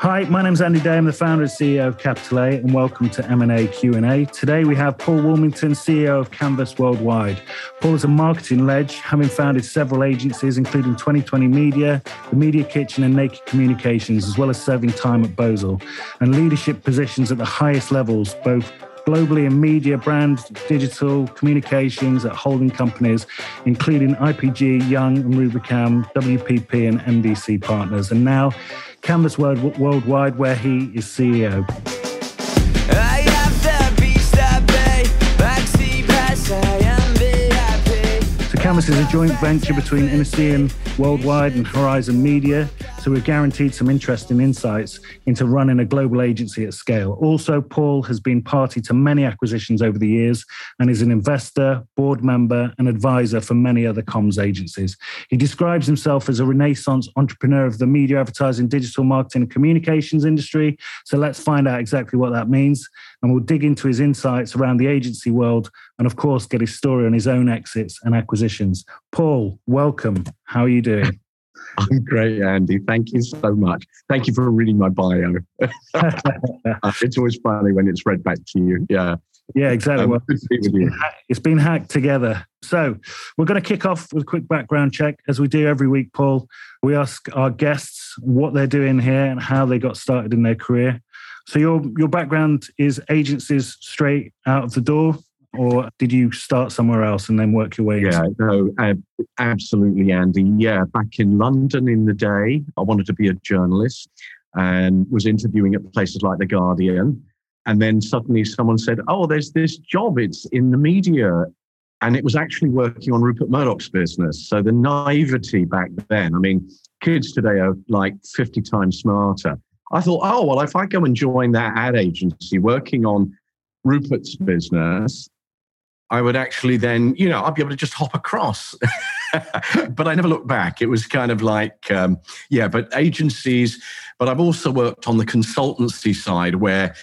Hi, my name's Andy Day. I'm the founder and CEO of Capital A, and welcome to M&A Q&A. Today we have Paul Woolmington, CEO of Canvas Worldwide. Paul is a marketing ledge, having founded several agencies, including 2020 Media, The Media Kitchen, and Naked Communications, as well as serving time at Bozell, and leadership positions at the highest levels, both globally in media, brand, digital, communications at holding companies, including IPG, Young and Rubicam, WPP, and MDC Partners. And now Canvas World, Worldwide, where he is CEO. Canvas is a joint venture between Innocean Worldwide and Horizon Media so we're guaranteed some interesting insights into running a global agency at scale. Also, Paul has been party to many acquisitions over the years and is an investor, board member, and advisor for many other comms agencies. He describes himself as a renaissance entrepreneur of the media, advertising, digital marketing, and communications industry. So let's find out exactly what that means. And we'll dig into his insights around the agency world and, of course, get his story on his own exits and acquisitions. Paul, welcome. How are you doing? I'm great, Andy. Thank you so much. Thank you for reading my bio. it's always funny when it's read back to you. Yeah. Yeah, exactly. Um, well, it's, been hacked, it's been hacked together. So we're going to kick off with a quick background check, as we do every week, Paul. We ask our guests what they're doing here and how they got started in their career. So your your background is agencies straight out of the door or did you start somewhere else and then work your way? Yeah, no, absolutely, Andy. Yeah, back in London in the day, I wanted to be a journalist and was interviewing at places like The Guardian. And then suddenly someone said, Oh, there's this job, it's in the media. And it was actually working on Rupert Murdoch's business. So the naivety back then, I mean, kids today are like 50 times smarter. I thought, oh, well, if I go and join that ad agency working on Rupert's business, I would actually then, you know, I'd be able to just hop across. but I never looked back. It was kind of like, um, yeah, but agencies, but I've also worked on the consultancy side where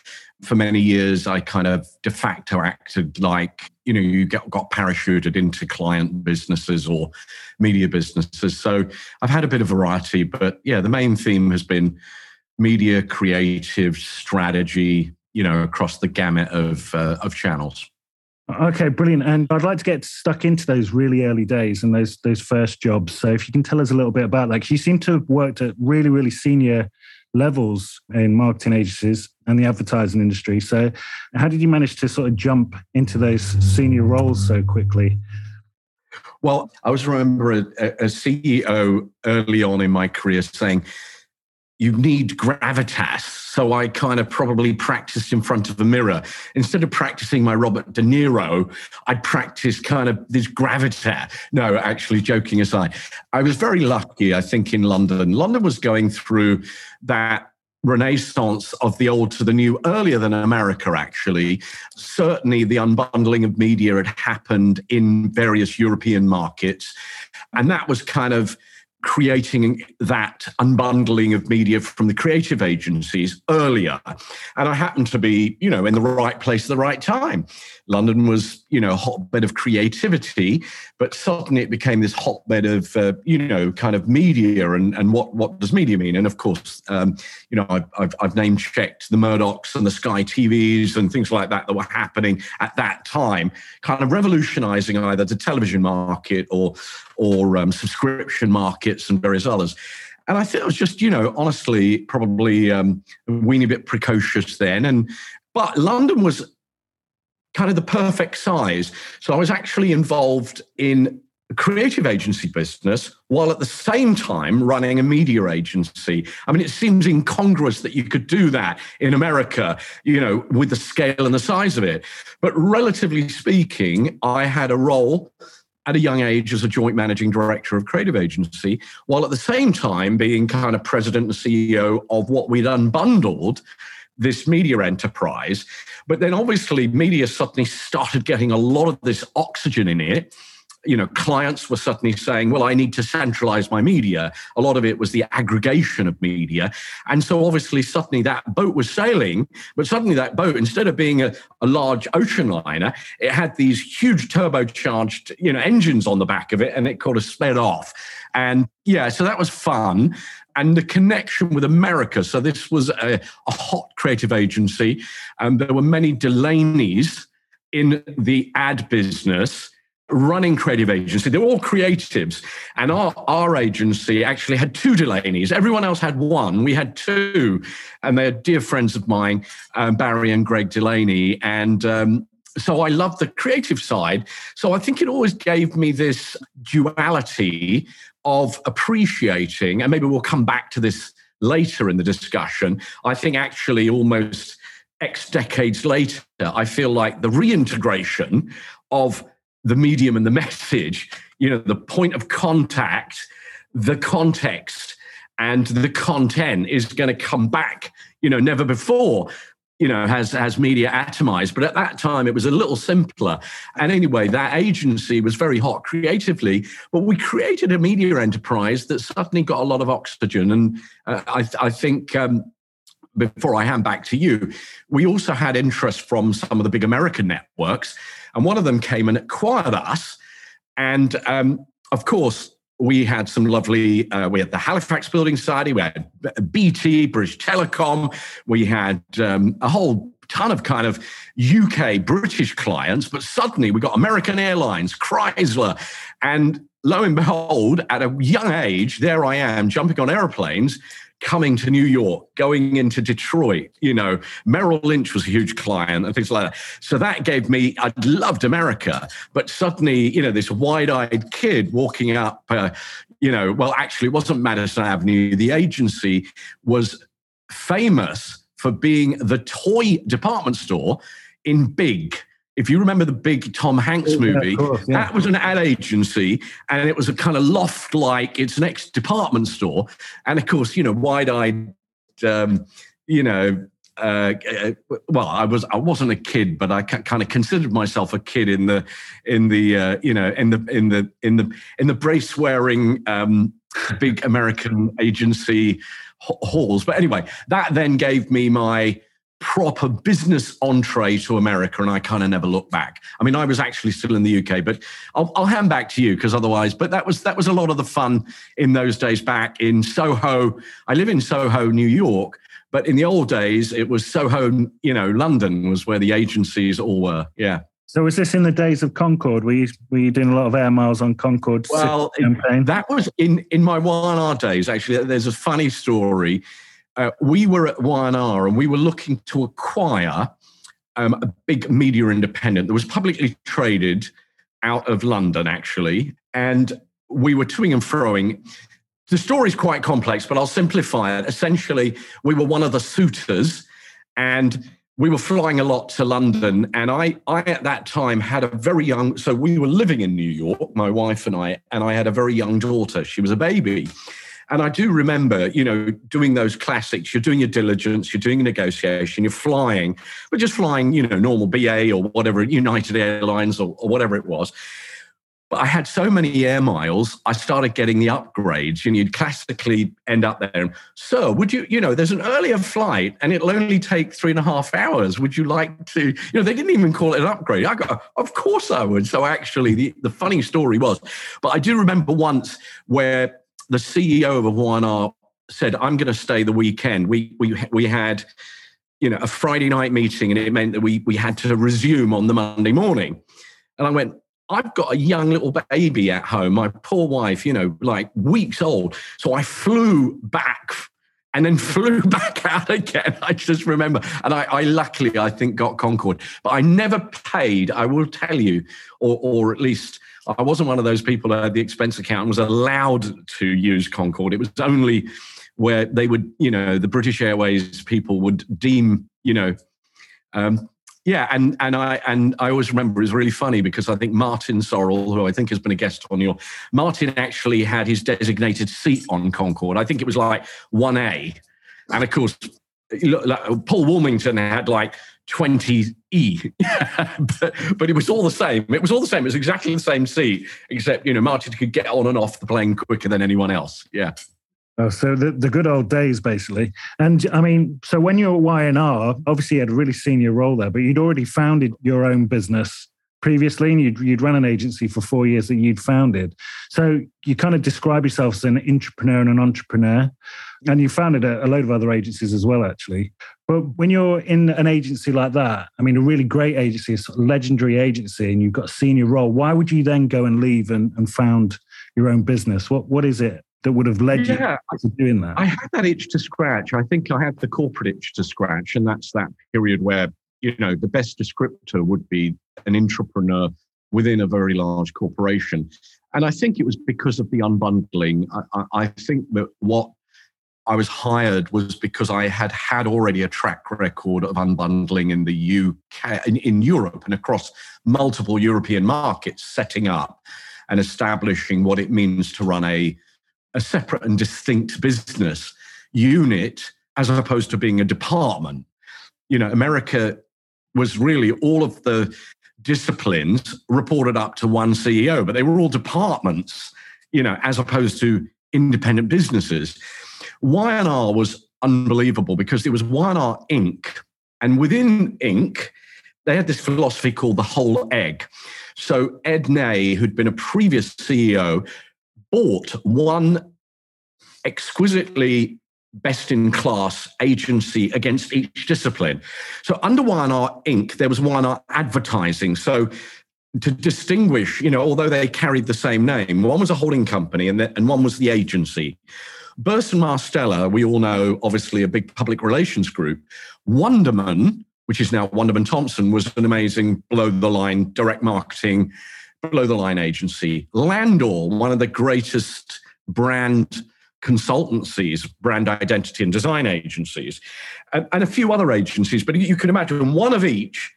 for many years I kind of de facto acted like, you know, you get, got parachuted into client businesses or media businesses. So I've had a bit of variety, but yeah, the main theme has been media, creative, strategy, you know, across the gamut of, uh, of channels. Okay, brilliant. And I'd like to get stuck into those really early days and those those first jobs. So if you can tell us a little bit about that, you seem to have worked at really, really senior levels in marketing agencies and the advertising industry. So how did you manage to sort of jump into those senior roles so quickly? Well, I was remember a, a CEO early on in my career saying, you need gravitas. So I kind of probably practiced in front of a mirror. Instead of practicing my Robert De Niro, I'd practice kind of this gravitas. No, actually, joking aside, I was very lucky, I think, in London. London was going through that renaissance of the old to the new earlier than America, actually. Certainly, the unbundling of media had happened in various European markets. And that was kind of creating that unbundling of media from the creative agencies earlier. And I happened to be, you know, in the right place at the right time. London was, you know, a hotbed of creativity, but suddenly it became this hotbed of, uh, you know, kind of media and, and what, what does media mean? And of course, um, you know, I've, I've, I've name checked the Murdochs and the Sky TVs and things like that that were happening at that time, kind of revolutionizing either the television market or, or um, subscription markets and various others. And I think it was just, you know, honestly, probably um, a weeny bit precocious then. And but London was kind of the perfect size. So I was actually involved in creative agency business while at the same time running a media agency. I mean, it seems incongruous that you could do that in America, you know, with the scale and the size of it. But relatively speaking, I had a role at a young age as a joint managing director of creative agency, while at the same time being kind of president and CEO of what we'd unbundled this media enterprise. But then obviously, media suddenly started getting a lot of this oxygen in it. you know, clients were suddenly saying, well, I need to centralize my media. A lot of it was the aggregation of media. And so obviously, suddenly that boat was sailing, but suddenly that boat, instead of being a, a large ocean liner, it had these huge turbocharged, you know, engines on the back of it, and it kind of sped off. And yeah, so that was fun. And the connection with America. So this was a, a hot creative agency, and there were many Delaney's in the ad business running creative agency. They're all creatives. And our, our agency actually had two Delaney's. Everyone else had one. We had two. And they're dear friends of mine, um, Barry and Greg Delaney. And um, so I love the creative side. So I think it always gave me this duality of appreciating, and maybe we'll come back to this later in the discussion. I think actually almost X decades later, I feel like the reintegration of the medium and the message, you know, the point of contact, the context, and the content is going to come back, you know, never before you know has has media atomized but at that time it was a little simpler. And anyway that agency was very hot creatively but we created a media enterprise that suddenly got a lot of oxygen. And uh, I, I think um, before I hand back to you, we also had interest from some of the big American networks. And one of them came and acquired us. And um, of course, we had some lovely, uh, we had the Halifax Building Society, we had BT, British Telecom, we had um, a whole ton of kind of UK, British clients, but suddenly we got American Airlines, Chrysler, and lo and behold, at a young age, there I am jumping on airplanes coming to New York, going into Detroit. You know, Merrill Lynch was a huge client and things like that. So that gave me, I loved America, but suddenly, you know, this wide eyed kid walking up, uh, you know, well, actually, it wasn't Madison Avenue. The agency was famous for being the toy department store in Big if you remember the big Tom Hanks movie, yeah, course, yeah. that was an ad agency and it was a kind of loft like its next department store. And of course, you know, wide eyed, um, you know, uh, uh, well, I was I wasn't a kid, but I kind of considered myself a kid in the in the uh, you know in the in the in the in the brace wearing um, big American agency halls. But anyway, that then gave me my proper business entree to America, and I kind of never looked back. I mean, I was actually still in the UK, but I'll, I'll hand back to you because otherwise. But that was that was a lot of the fun in those days back in Soho. I live in Soho, New York, but in the old days, it was Soho, you know, London was where the agencies all were. Yeah. So was this in the days of Concorde? Were you, were you doing a lot of air miles on Concorde? Well, that was in in my Y&R days. Actually, there's a funny story uh, we were at Y&R and we were looking to acquire um, a big media independent that was publicly traded out of London, actually. And we were toing and froing. The story's quite complex, but I'll simplify it. Essentially, we were one of the suitors and we were flying a lot to London. And I, I at that time had a very young, so we were living in New York, my wife and I, and I had a very young daughter. She was a baby. And I do remember, you know, doing those classics. You're doing your diligence, you're doing a negotiation, you're flying, but just flying, you know, normal BA or whatever, United Airlines or, or whatever it was. But I had so many air miles, I started getting the upgrades. And you'd classically end up there. And, Sir, would you, you know, there's an earlier flight and it'll only take three and a half hours. Would you like to, you know, they didn't even call it an upgrade. I got, of course I would. So actually, the, the funny story was, but I do remember once where the CEO of Y&R said, "I'm going to stay the weekend." We we we had, you know, a Friday night meeting, and it meant that we we had to resume on the Monday morning. And I went, I've got a young little baby at home, my poor wife, you know, like weeks old. So I flew back and then flew back out again. I just remember. And I, I, luckily, I think, got Concorde, But I never paid, I will tell you, or, or at least I wasn't one of those people had the expense account was allowed to use Concorde. It was only where they would, you know, the British Airways people would deem, you know, um, yeah, and and I and I always remember it was really funny because I think Martin Sorrell, who I think has been a guest on your, Martin actually had his designated seat on Concorde. I think it was like one A, and of course Paul Woolmington had like 20 E, but, but it was all the same. It was all the same. It was exactly the same seat, except, you know, Martin could get on and off the plane quicker than anyone else. Yeah. Oh, so the, the good old days, basically. And I mean, so when you were at Y&R, obviously you had a really senior role there, but you'd already founded your own business previously and you'd, you'd run an agency for four years that you'd founded. So you kind of describe yourself as an entrepreneur and an entrepreneur. And you founded a, a load of other agencies as well, actually. But when you're in an agency like that, I mean, a really great agency, a sort of legendary agency, and you've got a senior role, why would you then go and leave and, and found your own business? What What is it that would have led yeah, you to doing that? I had that itch to scratch. I think I had the corporate itch to scratch, and that's that period where you know the best descriptor would be an entrepreneur within a very large corporation. And I think it was because of the unbundling. I, I, I think that what I was hired was because I had had already a track record of unbundling in the UK, in, in, Europe, and across multiple European markets, setting up and establishing what it means to run a a separate and distinct business unit as opposed to being a department. You know, America was really all of the disciplines reported up to one CEO, but they were all departments, you know, as opposed to independent businesses. Y&R was unbelievable because it was Y&R Inc. And within Inc., they had this philosophy called the whole egg. So Ed Ney, who'd been a previous CEO, bought one exquisitely best in class agency against each discipline. So under Y&R Inc., there was Y&R Advertising. So to distinguish, you know, although they carried the same name, one was a holding company and, the, and one was the agency. Burson Marsteller, we all know, obviously a big public relations group. Wonderman, which is now Wonderman Thompson, was an amazing below the line direct marketing, below the line agency. Landor, one of the greatest brand consultancies, brand identity and design agencies, and, and, a few other agencies. But you can imagine one of each.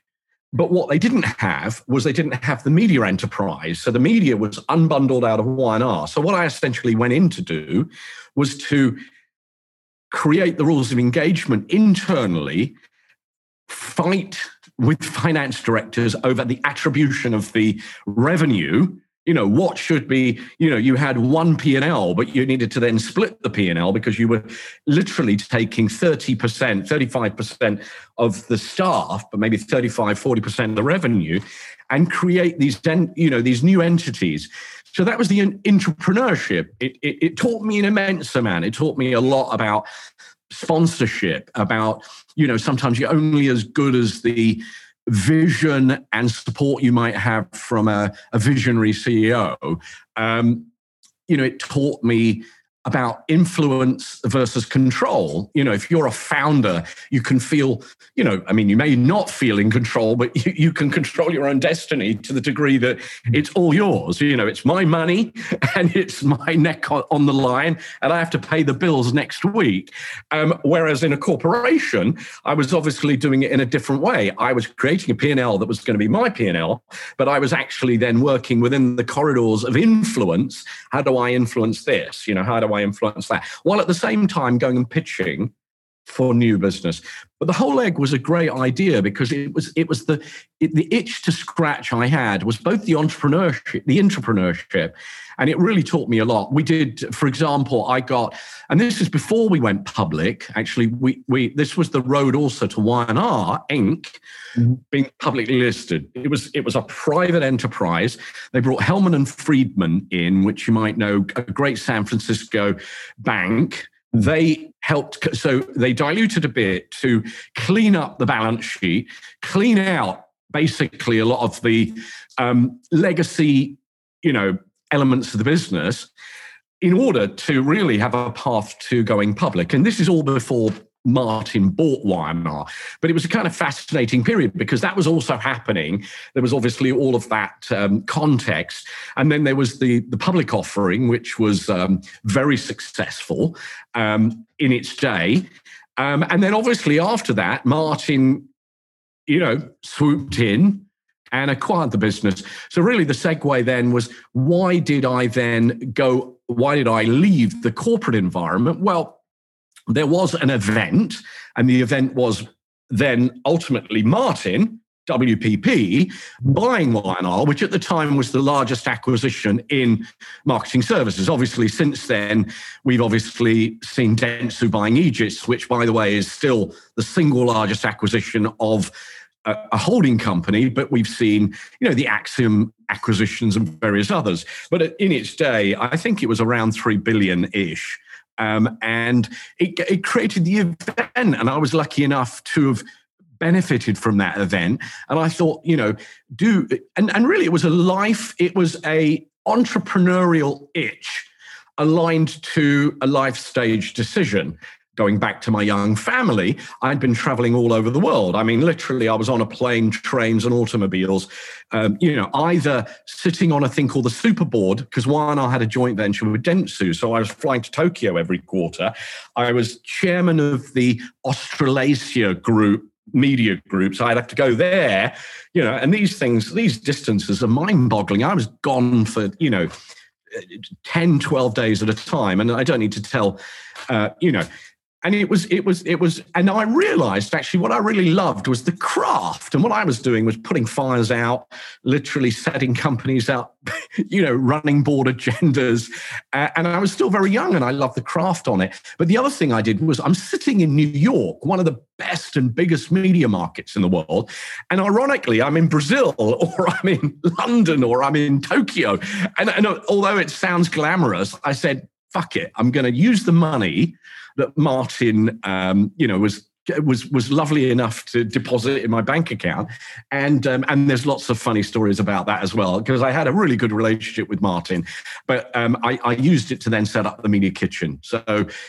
But what they didn't have was they didn't have the media enterprise. So the media was unbundled out of Y&R. So what I essentially went in to do was to create the rules of engagement internally, fight with finance directors over the attribution of the revenue you know what should be you know you had one p&l but you needed to then split the p&l because you were literally taking 30% 35% of the staff but maybe 35 40% of the revenue and create these you know these new entities. So that was the entrepreneurship. It, it, it taught me an immense amount. It taught me a lot about sponsorship about you know sometimes you're only as good as the vision and support you might have from a, a visionary CEO, um, you know, it taught me about influence versus control. You know, if you're a founder, you can feel, you know, I mean, you may not feel in control, but you, you can control your own destiny to the degree that it's all yours. You know, it's my money and it's my neck on the line, and I have to pay the bills next week. Um, whereas in a corporation, I was obviously doing it in a different way. I was creating a P&L that was going to be my P&L, but I was actually then working within the corridors of influence. How do I influence this? You know, how do I influence that? While at the same time going and pitching for new business. But the whole egg was a great idea because it was it was the it, the itch to scratch I had was both the entrepreneurship, the entrepreneurship, and it really taught me a lot. We did, for example, I got, and this is before we went public. Actually, we we this was the road also to Y&R Inc. Mm-hmm. being publicly listed. It was it was a private enterprise. They brought Hellman and Friedman in, which you might know, a great San Francisco bank they helped so they diluted a bit to clean up the balance sheet clean out basically a lot of the um, legacy you know elements of the business in order to really have a path to going public. And this is all before Martin bought Y&R. But it was a kind of fascinating period because that was also happening. There was obviously all of that um, context. And then there was the, the public offering, which was um, very successful um, in its day. Um, and then obviously after that, Martin, you know, swooped in and acquired the business. So really the segue then was why did I then go, why did I leave the corporate environment? Well, there was an event, and the event was then ultimately Martin, WPP, buying Y&R, which at the time was the largest acquisition in marketing services. Obviously, since then, we've obviously seen Dentsu buying Aegis, which, by the way, is still the single largest acquisition of a, a holding company, but we've seen, you know, the Acxiom acquisitions and various others. But in its day, I think it was around 3 billion ish. Um, and it, it created the event. And I was lucky enough to have benefited from that event. And I thought, you know, do and, and really it was a life, it was a entrepreneurial itch aligned to a life stage decision going back to my young family, I'd been traveling all over the world. I mean, literally, I was on a plane, trains, and automobiles, um, you know, either sitting on a thing called the Superboard, because Y&R had a joint venture with Dentsu. So I was flying to Tokyo every quarter. I was chairman of the Australasia group media groups. I'd have to go there, you know, and these things, these distances are mind boggling. I was gone for, you know, 10, 12 days at a time. And I don't need to tell, uh, you know, and it was it was it was and i realized actually what i really loved was the craft. And what i was doing was putting fires out literally setting companies up you know running board agendas. And i was still very young and i loved the craft on it. But the other thing i did was i'm sitting in new york one of the best and biggest media markets in the world. And ironically i'm in brazil or i'm in london or i'm in tokyo. And, and although it sounds glamorous i said fuck it. I'm going to use the money that Martin, um, you know, was was was lovely enough to deposit in my bank account, and um, and there's lots of funny stories about that as well because I had a really good relationship with Martin, but um, I, I, used it to then set up the media kitchen. So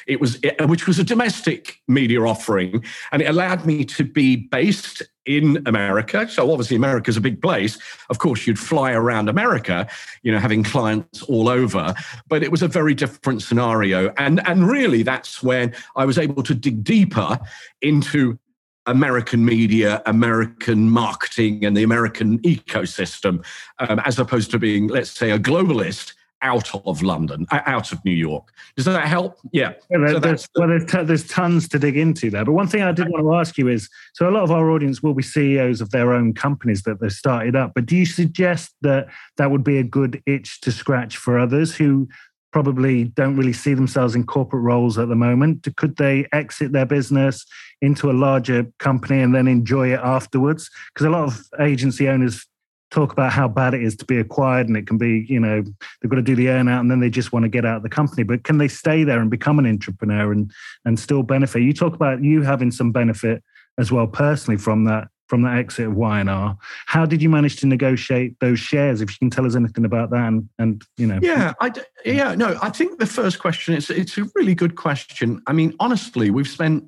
it was, it, which was a domestic media offering, and it allowed me to be based in America. So obviously America's a big place. Of course, you'd fly around America, you know, having clients all over. But it was a very different scenario. And and really that's when I was able to dig deeper into American media, American marketing, and the American ecosystem, um, as opposed to being, let's say, a globalist out of London, uh, out of New York. Does that help? Yeah. yeah so there's, well, there's, t- there's tons to dig into there. But one thing I did want to ask you is so a lot of our audience will be CEOs of their own companies that they've started up. But do you suggest that that would be a good itch to scratch for others who probably don't really see themselves in corporate roles at the moment? Could they exit their business into a larger company and then enjoy it afterwards? Because a lot of agency owners talk about how bad it is to be acquired and it can be you know they've got to do the earn out and then they just want to get out of the company but can they stay there and become an entrepreneur and and still benefit you talk about you having some benefit as well personally from that from that exit of Y&R. How did you manage to negotiate those shares? If you can tell us anything about that, and, and you know, yeah, I yeah, no, I think the first question is it's a really good question. I mean, honestly, we've spent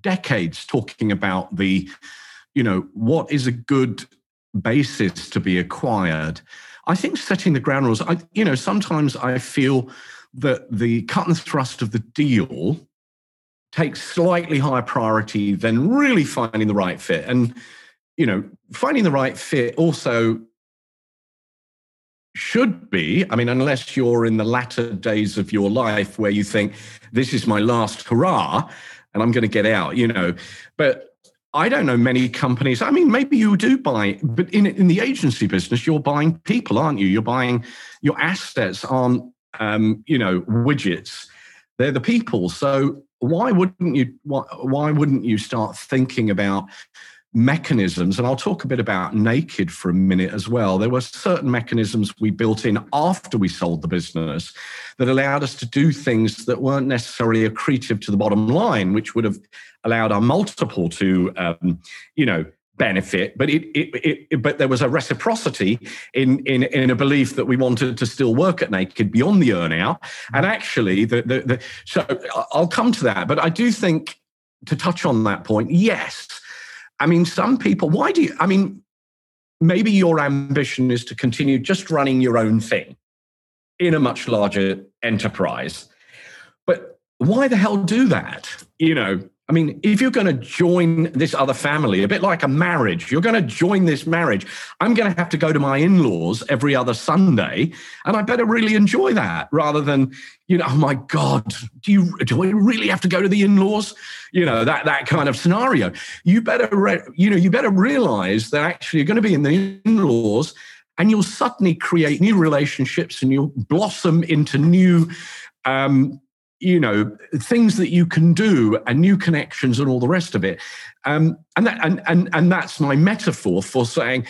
decades talking about the, you know, what is a good basis to be acquired. I think setting the ground rules, I, you know, sometimes I feel that the cut and thrust of the deal takes slightly higher priority than really finding the right fit. And, you know, finding the right fit also should be, I mean, unless you're in the latter days of your life where you think, this is my last hurrah and I'm going to get out, you know. But I don't know many companies. I mean, maybe you do buy, but in in the agency business, you're buying people, aren't you? You're buying your assets aren't, um, you know, widgets. They're the people. So why wouldn't you? Why, why wouldn't you start thinking about mechanisms? And I'll talk a bit about Naked for a minute as well. There were certain mechanisms we built in after we sold the business that allowed us to do things that weren't necessarily accretive to the bottom line, which would have allowed our multiple to, um, you know, benefit, but it, it, it, but there was a reciprocity in, in in a belief that we wanted to still work at Naked beyond the earnout. And actually, the, the, the so I'll come to that, but I do think to touch on that point, yes. I mean, some people. Why do you? I mean, maybe your ambition is to continue just running your own thing in a much larger enterprise, but why the hell do that? You know, I mean, if you're going to join this other family, a bit like a marriage, you're going to join this marriage. I'm going to have to go to my in laws every other Sunday, and I better really enjoy that rather than, you know, oh my God, do you do I really have to go to the in laws? You know, that, that kind of scenario. You better, re- you know, you better realize that actually you're going to be in the in laws and you'll suddenly create new relationships and you'll blossom into new um, you know things that you can do and new connections and all the rest of it. Um, and that and, and and that's my metaphor for saying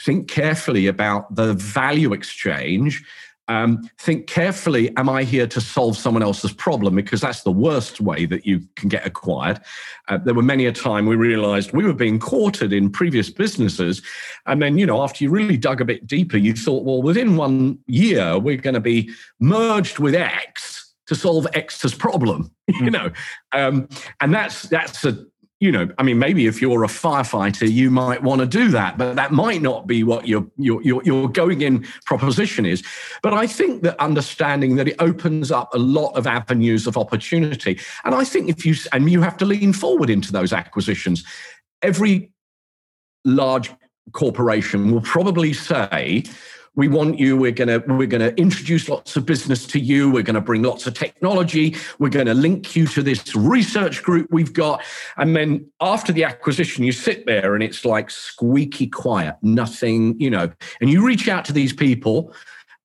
think carefully about the value exchange. Um, think carefully am i here to solve someone else's problem? Because that's the worst way that you can get acquired. Uh, there were many a time we realized we were being courted in previous businesses. And then you know after you really dug a bit deeper you thought well within one year we're going to be merged with x to solve X's problem, you hmm. know, um, and that's that's a you know, I mean, maybe if you're a firefighter, you might want to do that, but that might not be what your your your, your going in proposition is. But I think that understanding that it opens up a lot of avenues of opportunity, and I think if you and you have to lean forward into those acquisitions, every large corporation will probably say we want you we're going to we're going to introduce lots of business to you. We're going to bring lots of technology. We're going to link you to this research group we've got. And then after the acquisition you sit there and it's like squeaky quiet nothing you know and you reach out to these people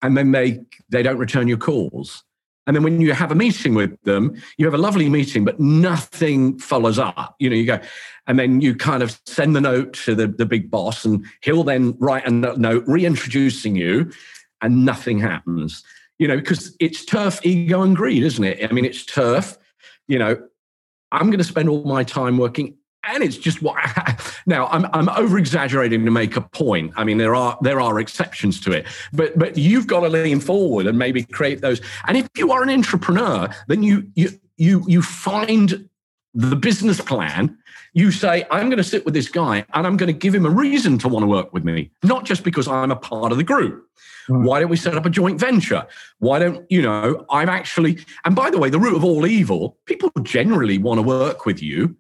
and then they they don't return your calls and then when you have a meeting with them, you have a lovely meeting, but nothing follows up. You know, you go, and then you kind of send the note to the, the big boss, and he'll then write a note reintroducing you, and nothing happens. You know, because it's turf, ego, and greed, isn't it? I mean, it's turf. You know, I'm going to spend all my time working and it's just what now I'm I'm over exaggerating to make a point. I mean there are there are exceptions to it, but but you've got to lean forward and maybe create those. And if you are an entrepreneur, then you you you you find the business plan. You say, I'm going to sit with this guy and I'm going to give him a reason to want to work with me, not just because I'm a part of the group. Right. Why don't we set up a joint venture? Why don't, you know, I'm actually, and by the way, the root of all evil, people generally want to work with you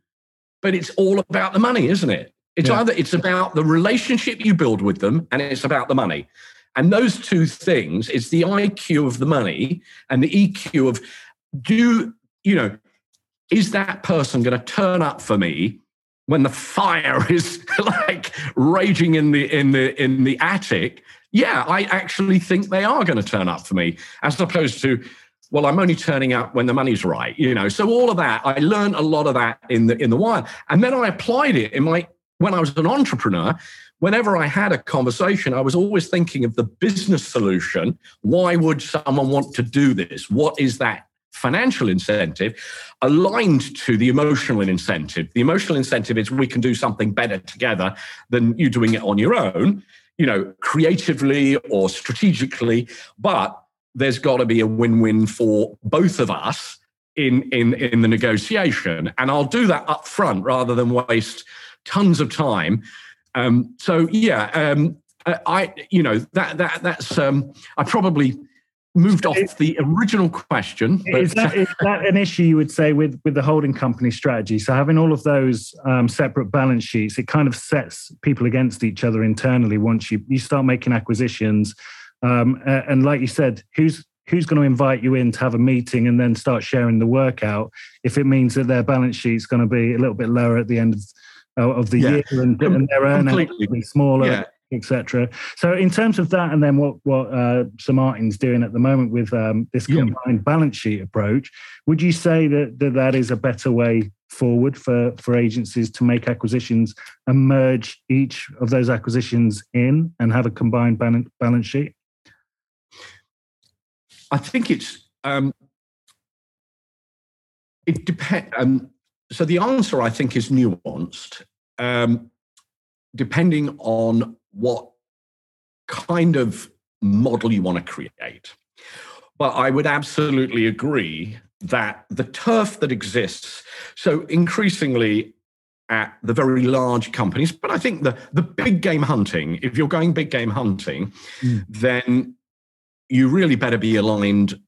but it's all about the money, isn't it? It's yeah. either it's about the relationship you build with them and it's about the money. And those two things, it's the IQ of the money and the EQ of do, you know, is that person going to turn up for me when the fire is like raging in the in the in the attic? Yeah, I actually think they are going to turn up for me, as opposed to well, I'm only turning up when the money's right, you know. So all of that, I learned a lot of that in the in the wild, and then I applied it in my when I was an entrepreneur. Whenever I had a conversation, I was always thinking of the business solution. Why would someone want to do this? What is that financial incentive aligned to the emotional incentive? The emotional incentive is we can do something better together than you doing it on your own, you know, creatively or strategically, but there's got to be a win-win for both of us in in in the negotiation. And i'll do that up front rather than waste tons of time. Um, so yeah um, i you know that that that's um, i probably moved off the original question but is that, is that an issue you would say with with the holding company strategy? So having all of those um, separate balance sheets it kind of sets people against each other internally once you you start making acquisitions um, and like you said, who's who's going to invite you in to have a meeting and then start sharing the workout if it means that their balance sheet's going to be a little bit lower at the end of, uh, of the yeah. year and, and their earnings be smaller, yeah. etc. So, in terms of that, and then what what uh, Sir Martin's doing at the moment with um, this combined yeah. balance sheet approach, would you say that, that that is a better way forward for for agencies to make acquisitions and merge each of those acquisitions in and have a combined balance sheet? I think it's um, it depends. Um, so the answer I think is nuanced, um, depending on what kind of model you want to create. But I would absolutely agree that the turf that exists, so increasingly at the very large companies, but I think the, the big game hunting, if you're going big game hunting, mm. then you really better be aligned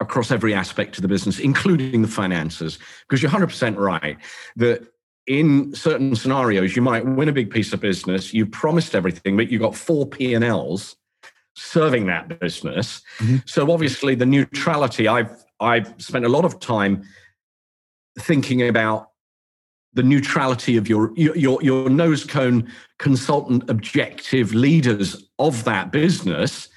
across every aspect of the business, including the finances. Because you're 100% right that in certain scenarios, you might win a big piece of business, you promised everything, but you've got four P&Ls serving that business. Mm-hmm. So obviously the neutrality, I've I've spent a lot of time thinking about the neutrality of your your your nose cone consultant objective leaders of that business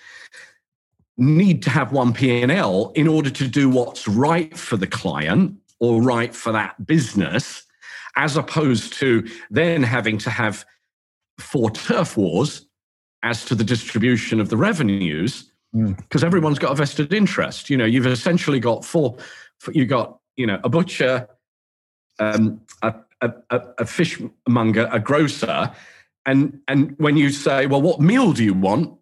need to have one P&L in order to do what's right for the client or right for that business as opposed to then having to have four turf wars as to the distribution of the revenues because mm. everyone's got a vested interest you know you've essentially got four you got you know a butcher um, a, a, a fishmonger, a grocer, and and when you say, well, what meal do you want?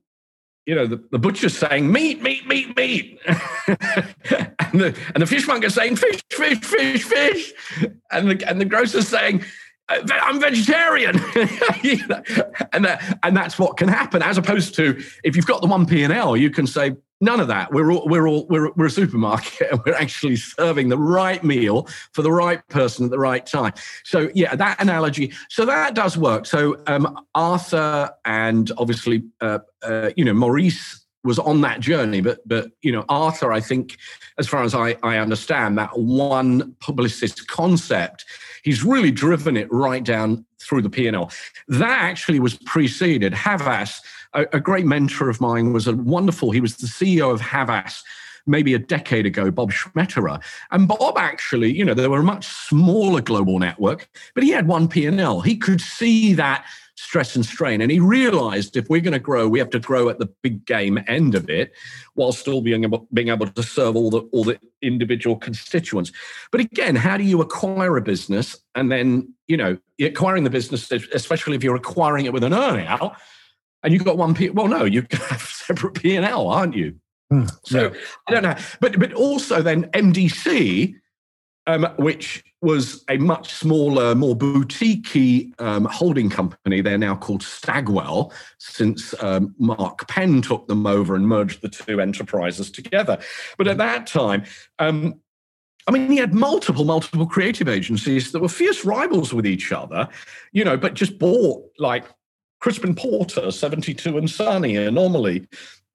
You know, the, the butcher's saying meat, meat, meat, meat, and the and the fishmonger's saying fish, fish, fish, fish, and the and the grocer's saying uh, I'm vegetarian, and that, and that's what can happen. As opposed to if you've got the one P and L, you can say none of that. We're all we're all we're, we're a supermarket, and we're actually serving the right meal for the right person at the right time. So yeah, that analogy. So that does work. So um, Arthur and obviously uh, uh, you know Maurice was on that journey. But but you know, Arthur, I think, as far as I, I understand, that one Publicis concept, he's really driven it right down through the P&L. That actually was preceded. Havas, a, a great mentor of mine, was a wonderful, he was the CEO of Havas maybe a decade ago, Bob Schmetterer. And Bob actually, you know, they were a much smaller global network, but he had one P&L. He could see that stress and strain. And he realized if we're going to grow, we have to grow at the big game end of it while still being able, being able to serve all the, all the individual constituents. But again, how do you acquire a business and then, you know, acquiring the business, especially if you're acquiring it with an earnout and you've got one P, well, no, you have separate P&L, aren't you? Mm, so yeah. I don't know. But, but also then MDC, um, which was a much smaller, more boutique um, holding company. They're now called Stagwell, since um, Mark Penn took them over and merged the two enterprises together. But at that time, um, I mean, he had multiple, multiple creative agencies that were fierce rivals with each other, you know, but just bought like Crispin Porter, 72 and Sunny, Anomaly.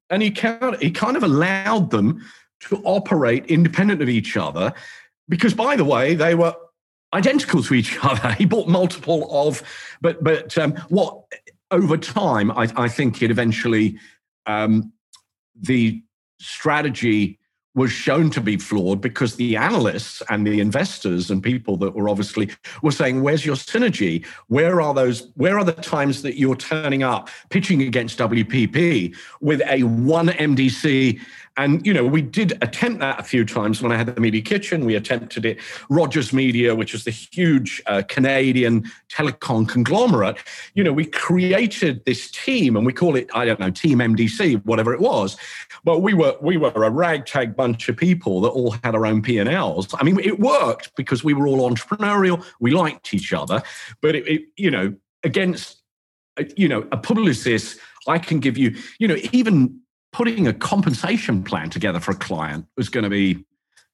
And he kind, he kind of allowed them to operate independent of each other because by the way, they were identical to each other. He bought multiple of, but but um, what over time, I, I think it eventually um, the strategy was shown to be flawed because the analysts and the investors and people that were obviously were saying where's your synergy? Where are those where are the times that you're turning up pitching against wpp with a one mdc and, you know, we did attempt that a few times when I had the Media Kitchen. We attempted it. Rogers Media, which is the huge uh, Canadian telecom conglomerate, you know, we created this team and we call it, I don't know, Team MDC, whatever it was. But we were we were a ragtag bunch of people that all had our own P&Ls. I mean, it worked because we were all entrepreneurial. We liked each other. But, it, it you know, against, uh, you know, a Publicis, I can give you, you know, even putting a compensation plan together for a client was going to be,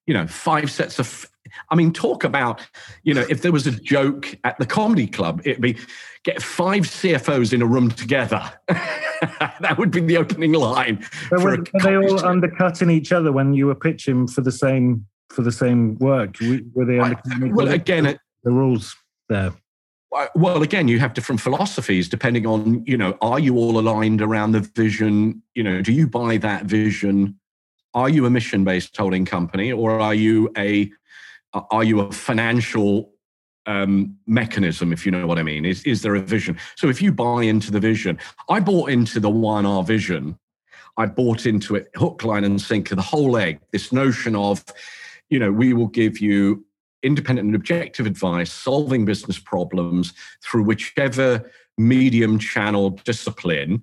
you know, five sets of. I mean, talk about, you know, if there was a joke at the comedy club, it'd be get five CFOs in a room together. that would be the opening line. But were, were they all undercutting each other when you were pitching for the same for the same work? Were they undercutting? Well, again, the rules there. Well, again, you have different philosophies depending on, you know, are you all aligned around the vision? You know, do you buy that vision? Are you a mission based holding company or are you a are you a financial um, mechanism, if you know what I mean? Is, is there a vision? So if you buy into the vision, I bought into the Y&R vision. I bought into it hook, line, and sinker, the whole egg, this notion of, you know, we will give you independent and objective advice, solving business problems through whichever medium channel discipline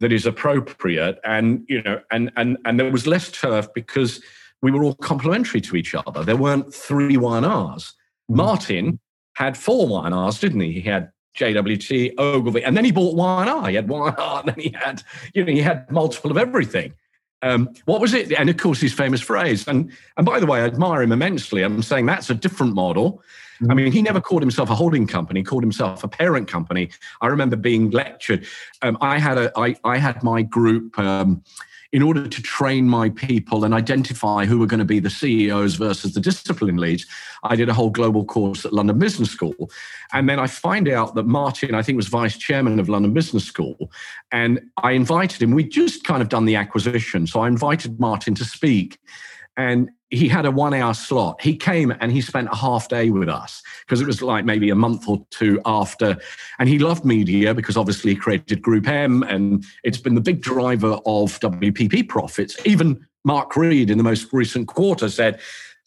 that is appropriate. And, you know, and and and there was less turf because we were all complementary to each other. There weren't three Y&Rs. Hmm. Martin had four Y&Rs, didn't he? He had JWT, Ogilvy, and then he bought Y&R. He had Y&R, and then he had, you know, he had multiple of everything. Um, what was it? And of course, his famous phrase. And and by the way, I admire him immensely. I'm saying that's a different model. I mean, he never called himself a holding company; called himself a parent company. I remember being lectured. Um, I had a, I, I had my group. Um, in order to train my people and identify who were going to be the CEOs versus the discipline leads, I did a whole global course at London Business School. And then I find out that Martin, I think, was vice chairman of London Business School. And I invited him. We'd just kind of done the acquisition. So I invited Martin to speak. And he had a one hour slot. He came and he spent a half day with us because it was like maybe a month or two after. And he loved media because obviously he created Group M and it's been the big driver of WPP profits. Even Mark Read in the most recent quarter said,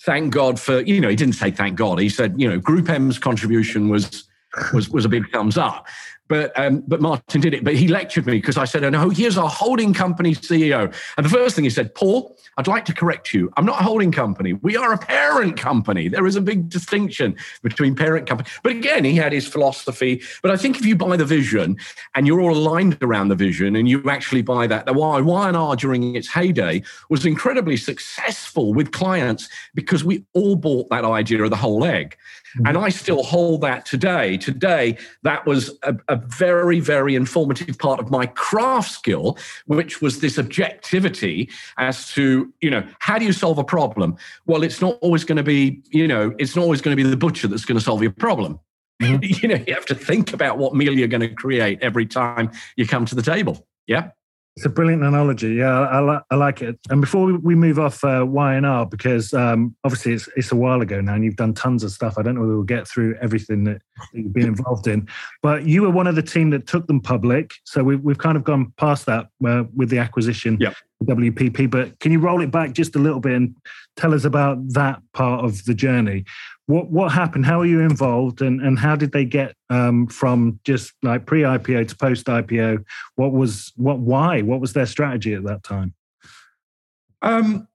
thank God for, you know, he didn't say thank God. He said, you know, Group M's contribution was was was a big thumbs up. But um, but Martin did it. But he lectured me because I said, "Oh no, here's our holding company CEO." And the first thing he said, "Paul, I'd like to correct you. I'm not a holding company. We are a parent company. There is a big distinction between parent company." But again, he had his philosophy. But I think if you buy the vision and you're all aligned around the vision, and you actually buy that, the why Y&R during its heyday was incredibly successful with clients because we all bought that idea of the whole egg. Mm-hmm. And I still hold that today. Today, that was a, a, very, very informative part of my craft skill, which was this objectivity as to, you know, how do you solve a problem? Well, it's not always going to be, you know, it's not always going to be the butcher that's going to solve your problem. Mm-hmm. you know, you have to think about what meal you're going to create every time you come to the table. Yeah. It's a brilliant analogy. Yeah, I, I like it. And before we move off uh, Y&R, because um, obviously it's, it's a while ago now and you've done tons of stuff. I don't know whether we'll get through everything that, that you've been involved in, but you were one of the team that took them public. So we've, we've kind of gone past that uh, with the acquisition yep. WPP. But can you roll it back just a little bit and tell us about that part of the journey? What what happened? How are you involved, and and how did they get um, from just like pre IPO to post IPO? What was what? Why? What was their strategy at that time? Um,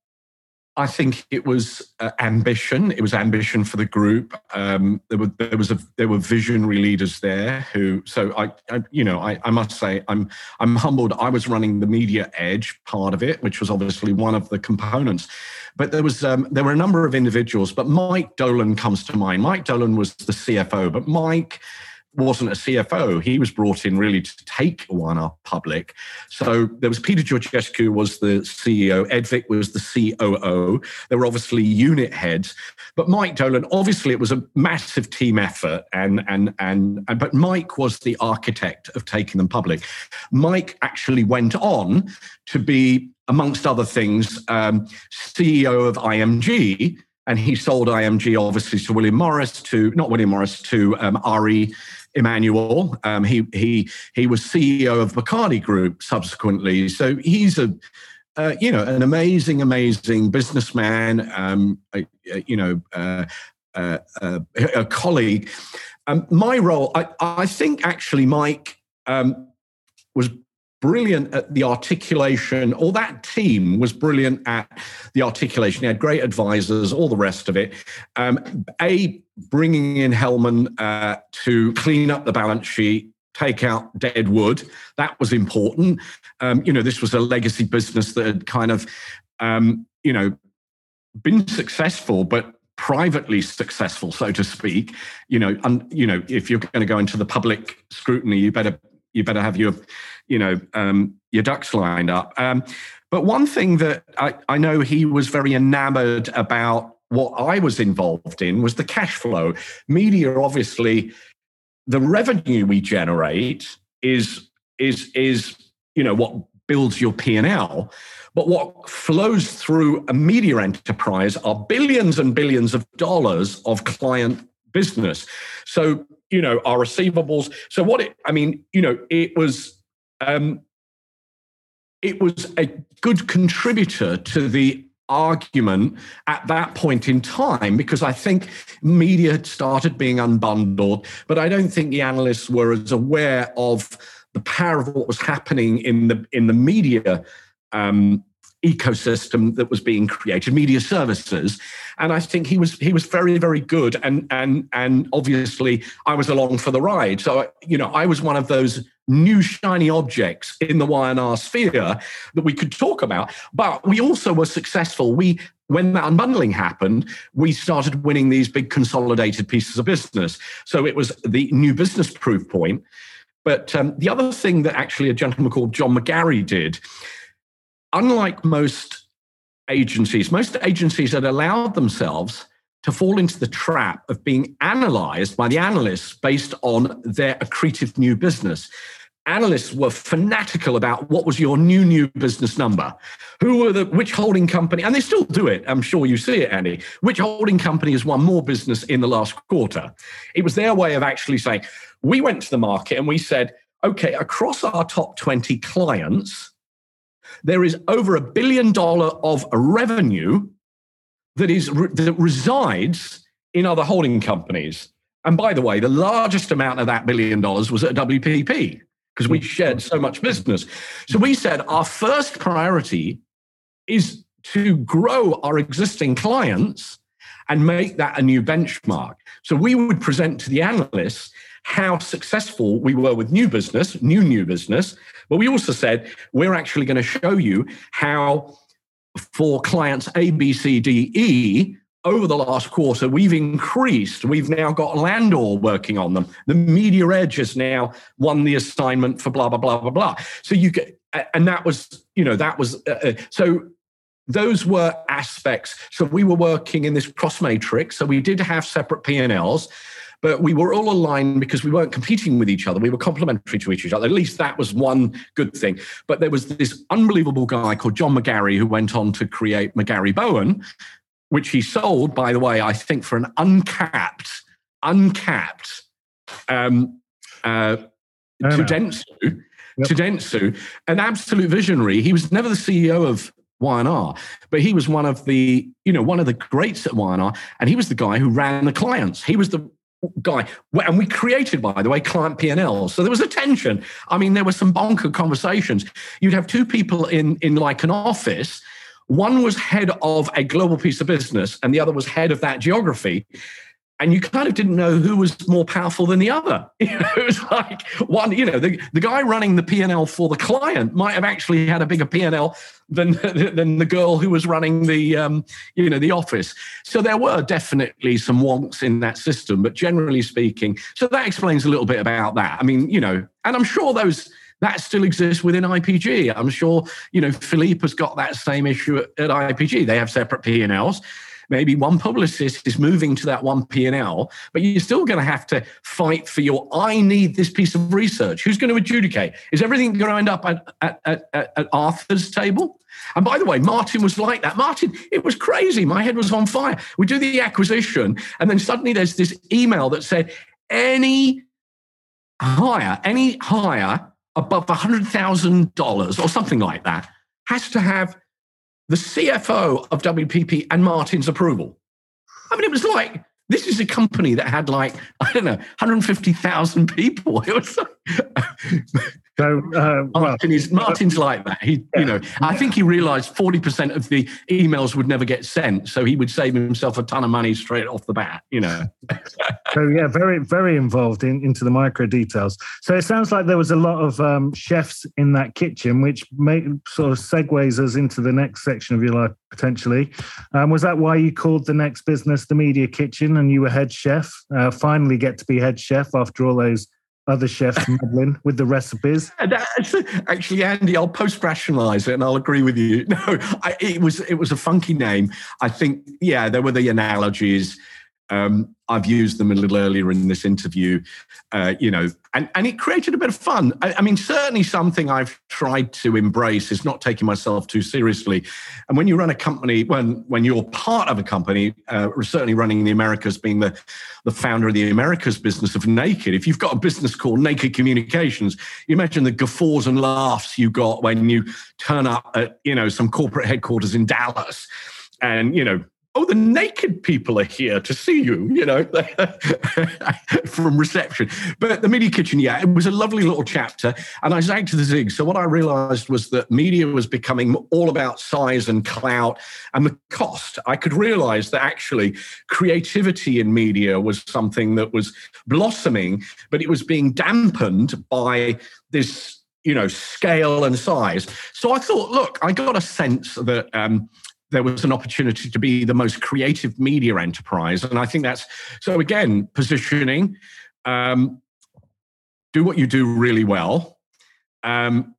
I think it was uh, ambition. It was ambition for the group. Um, there were there was a there were visionary leaders there who. So I, I, you know I, I must say I'm I'm humbled. I was running the media edge part of it, which was obviously one of the components. But there was um, there were a number of individuals. But Mike Dolan comes to mind. Mike Dolan was the CFO, but Mike wasn't a CFO. He was brought in really to take Y&R public. So there was Peter Georgescu was the CEO, Ed Vick was the COO. There were obviously unit heads, but Mike Dolan, obviously it was a massive team effort and and and, and but Mike was the architect of taking them public. Mike actually went on to be amongst other things um, CEO of IMG and he sold IMG obviously to William Morris, to not William Morris, to um, Ari Emanuel. Um, he he he was CEO of Bacardi Group subsequently. So he's a uh, you know an amazing, amazing businessman. Um, you know, uh, uh, uh a colleague. Um, my role, I, I think, actually, Mike um, was brilliant at the articulation, or that team was brilliant at the articulation. He had great advisors, all the rest of it. Um, a, bringing in Hellman uh, to clean up the balance sheet. Take out dead wood. That was important. Um, you know, this was a legacy business that had kind of, um, you know, been successful, but privately successful, so to speak. You know, un, you know, if you're going to go into the public scrutiny, you better you better have your you know um, your ducks lined up. Um, but one thing that I, I know he was very enamored about what I was involved in was the cash flow. Media, obviously, the revenue we generate is is is you know what builds your P and L. But what flows through a media enterprise are billions and billions of dollars of client business. So, you know, our receivables. So what it, I mean, you know, it was um, it was a good contributor to the argument at that point in time because I think media had started being unbundled, but I don't think the analysts were as aware of the power of what was happening in the in the media um, ecosystem that was being created, media services. And I think he was he was very very good. And and and obviously I was along for the ride. So you know I was one of those new shiny objects in the Y&R sphere that we could talk about. But we also were successful. We when that unbundling happened, we started winning these big consolidated pieces of business. So it was the new business proof point. But um, the other thing that actually a gentleman called John McGarry did, unlike most agencies, most agencies had allowed themselves to fall into the trap of being analyzed by the analysts based on their accretive new business. Analysts were fanatical about what was your new new business number. Who were the which holding company and they still do it i'm sure you see it andy which holding company has won more business in the last quarter? It was their way of actually saying we went to the market and we said okay across our top 20 clients there is over a billion dollar of revenue that is that resides in other holding companies and by the way the largest amount of that billion dollars was at wpp because we shared so much business. So we said our first priority is to grow our existing clients and make that a new benchmark. So we would present to the analysts how successful we were with new business, new new business, but we also said we're actually going to show you how for clients A, B, C, D, E, over the last quarter, we've increased. We've now got Landor working on them. The Media Edge has now won the assignment for blah blah blah blah blah. So you get, and that was, you know, that was uh, uh so. Those were aspects. So we were working in this cross matrix. So we did have separate P and Ls, but we were all aligned because we weren't competing with each other. We were complementary to each other. At least that was one good thing. But there was this unbelievable guy called John McGarry who went on to create McGarry Bowen, which he sold, by the way, I think for an uncapped, uncapped um, uh, to Dentsu, yep. to Dentsu, an absolute visionary. He was never the CEO of Y&R, but he was one of the, you know, one of the greats at Y&R, and he was the guy who ran the clients. He was the guy, and we created, by the way, client P&L. So there was a tension. I mean, there were some bonker conversations. You'd have two people in in like an office one was head of a global piece of business, and the other was head of that geography. And you kind of didn't know who was more powerful than the other. You know, it was like one, you know, the, the guy running the P&L for the client might have actually had a bigger P&L than, than the girl who was running the, um, you know, the office. So there were definitely some wonks in that system, but generally speaking, so that explains a little bit about that. I mean, you know, and I'm sure those – that still exists within IPG. I'm sure, you know, Philippe has got that same issue at, at IPG. They have separate P&Ls. Maybe one Publicis is moving to that one P&L, but you're still going to have to fight for your, I need this piece of research. Who's going to adjudicate? Is everything going to end up at, at, at, at Arthur's table? And by the way, Martin was like that. Martin, it was crazy. My head was on fire. We do the acquisition, and then suddenly there's this email that said, any hire, any hire above $100,000 or something like that has to have the CFO of WPP and Martin's approval. I mean, it was like, this is a company that had like, I don't know, 150,000 people. It was so uh, Martin is Martin's like that. He, yeah. you know, I think he realised forty percent of the emails would never get sent, so he would save himself a ton of money straight off the bat. You know. so yeah, very very involved in, into the micro details. So it sounds like there was a lot of um, chefs in that kitchen, which may, sort of segues us into the next section of your life potentially. Um, was that why you called the next business the Media Kitchen, and you were head chef? Uh, finally, get to be head chef after all those other chefs meddling with the recipes. Actually, Andy, I'll post rationalize it, and I'll agree with you. No, I, it was it was a funky name. I think, yeah, there were the analogies. Um, I've used them a little earlier in this interview, uh, you know, and, and it created a bit of fun. I, I, mean, certainly something I've tried to embrace is not taking myself too seriously. And when you run a company, when when you're part of a company, uh, certainly running the Americas, being the the founder of the Americas business of Naked, if you've got a business called Naked Communications, you imagine the guffaws and laughs you got when you turn up at you know some corporate headquarters in Dallas, and you know oh, the naked people are here to see you, you know, from reception. But the Media Kitchen, yeah, it was a lovely little chapter. And I zagged to the zig. So what I realized was that media was becoming all about size and clout and the cost. I could realize that actually creativity in media was something that was blossoming, but it was being dampened by this you know scale and size so i thought look i got a sense that um, there was an opportunity to be the most creative media enterprise. And I think that's so, again, positioning, um, do what you do really well. Um,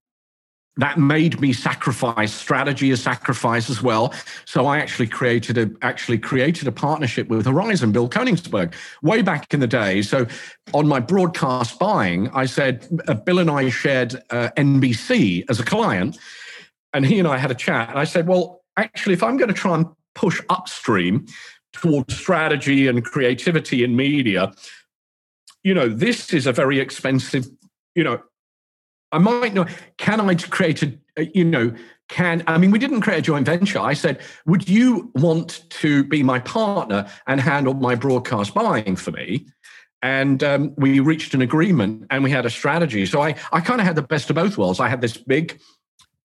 that made me sacrifice strategy as sacrifice as well. So I actually created a actually created a partnership with Horizon, Bill Koenigsberg, way back in the day. So on my broadcast buying, I said uh, Bill and I shared uh, NBC as a client, and he and I had a chat. And I said, well, actually, if I'm going to try and push upstream towards strategy and creativity in media, you know, this is a very expensive, you know, I might know, can I create a, you know, can, I mean, we didn't create a joint venture. I said, would you want to be my partner and handle my broadcast buying for me? And um, we reached an agreement and we had a strategy. So I, I kind of had the best of both worlds. I had this big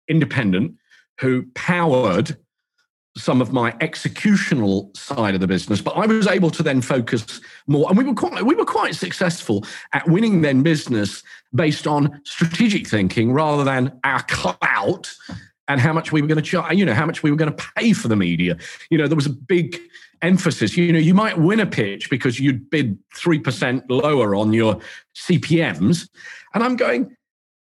independent who powered some of my executional side of the business, but I was able to then focus more. And we were quite we were quite successful at winning then business based on strategic thinking rather than our clout and how much we were going to charge, you know, how much we were going to pay for the media. You know, there was a big emphasis. You know, you might win a pitch because you'd bid 3% lower on your CPMs. And I'm going,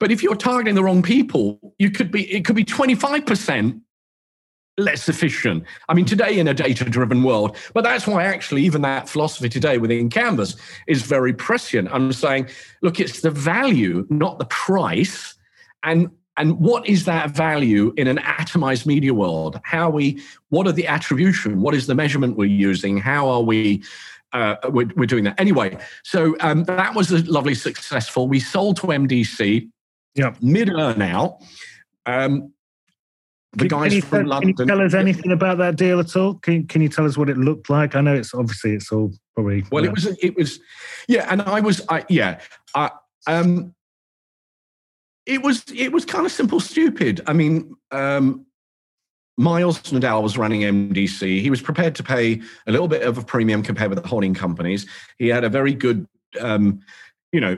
but if you're targeting the wrong people, you could be it could be 25% less efficient. I mean, today in a data driven world, but that's why actually even that philosophy today within Canvas is very prescient. I'm saying, look, it's the value, not the price. And and what is that value in an atomized media world? How we, what are the attribution? What is the measurement we're using? How are we uh, we're, we're, doing that anyway. So um, that was a lovely successful. We sold to MDC yeah. mid now. Um, the guys can from tell, London. Can you tell us anything about that deal at all? Can Can you tell us what it looked like? I know it's obviously it's all probably. Well, it was it was, yeah, and I was I yeah, I um, it was it was kind of simple, stupid. I mean, um, Miles Nadal was running MDC. He was prepared to pay a little bit of a premium compared with the holding companies. He had a very good. Um, you know,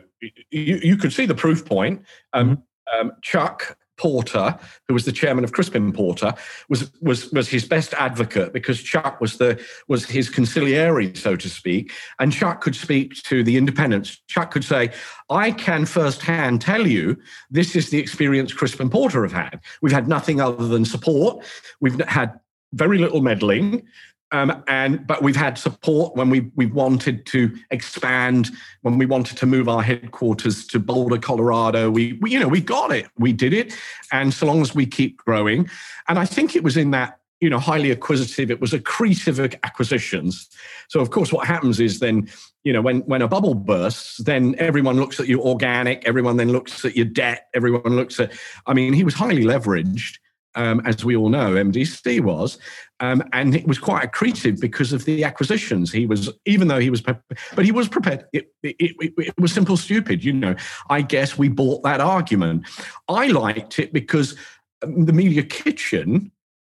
you, you could see the proof point. Um, mm-hmm. um, Chuck Porter, who was the chairman of Crispin Porter, was was was his best advocate because Chuck was the was his conciliary, so to speak, and Chuck could speak to the independents. Chuck could say, "I can firsthand tell you this is the experience Crispin Porter have had. We've had nothing other than support. We've had very little meddling. Um, and but we've had support when we we wanted to expand, when we wanted to move our headquarters to Boulder, Colorado. We, we you know we got it, we did it, and so long as we keep growing, and I think it was in that you know highly acquisitive, it was accretive acquisitions. So of course, what happens is then you know when when a bubble bursts, then everyone looks at your organic, everyone then looks at your debt, everyone looks at. I mean, he was highly leveraged um, as we all know, MDC was, um, and it was quite accretive because of the acquisitions. He was, even though he was, but he was prepared. It, it, it, it was simple, stupid. You know, I guess we bought that argument. I liked it because um, the Media Kitchen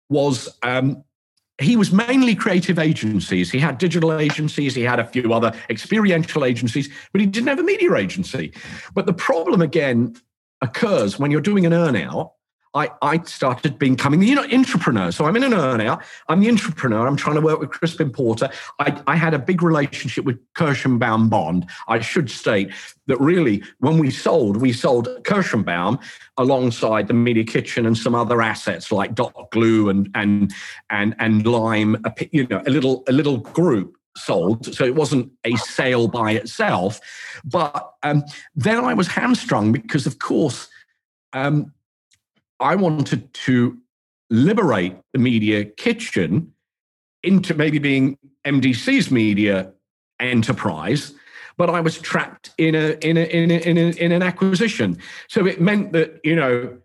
was um, he was mainly creative agencies. He had digital agencies, he had a few other experiential agencies, but he didn't have a media agency. But the problem again occurs when you're doing an earnout I, I started becoming the you know, entrepreneur. So I'm in an earnout. I'm the entrepreneur. I'm trying to work with Crispin Porter. I, I had a big relationship with Kirshenbaum Bond. I should state that really, when we sold, we sold Kirshenbaum alongside the Media Kitchen and some other assets like Dot Glue and and and and Lime. You know, a little a little group sold. So it wasn't a sale by itself. But um, then I was hamstrung because, of course. Um, I wanted to liberate the media kitchen into maybe being MDC's media enterprise, but I was trapped in a in a in a, in, a, in an acquisition. So it meant that you know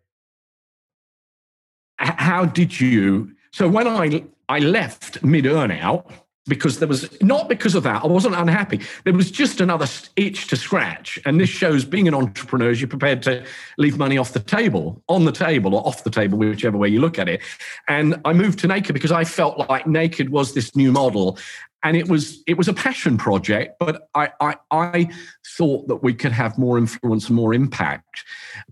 how did you? So when I I left mid earnout because there was not because of that. I wasn't unhappy. There was just another itch to scratch. And this shows being an entrepreneur, you're prepared to leave money off the table, on the table or off the table, whichever way you look at it. And I moved to Naked because I felt like Naked was this new model. And it was it was a passion project, but I, I I thought that we could have more influence and more impact.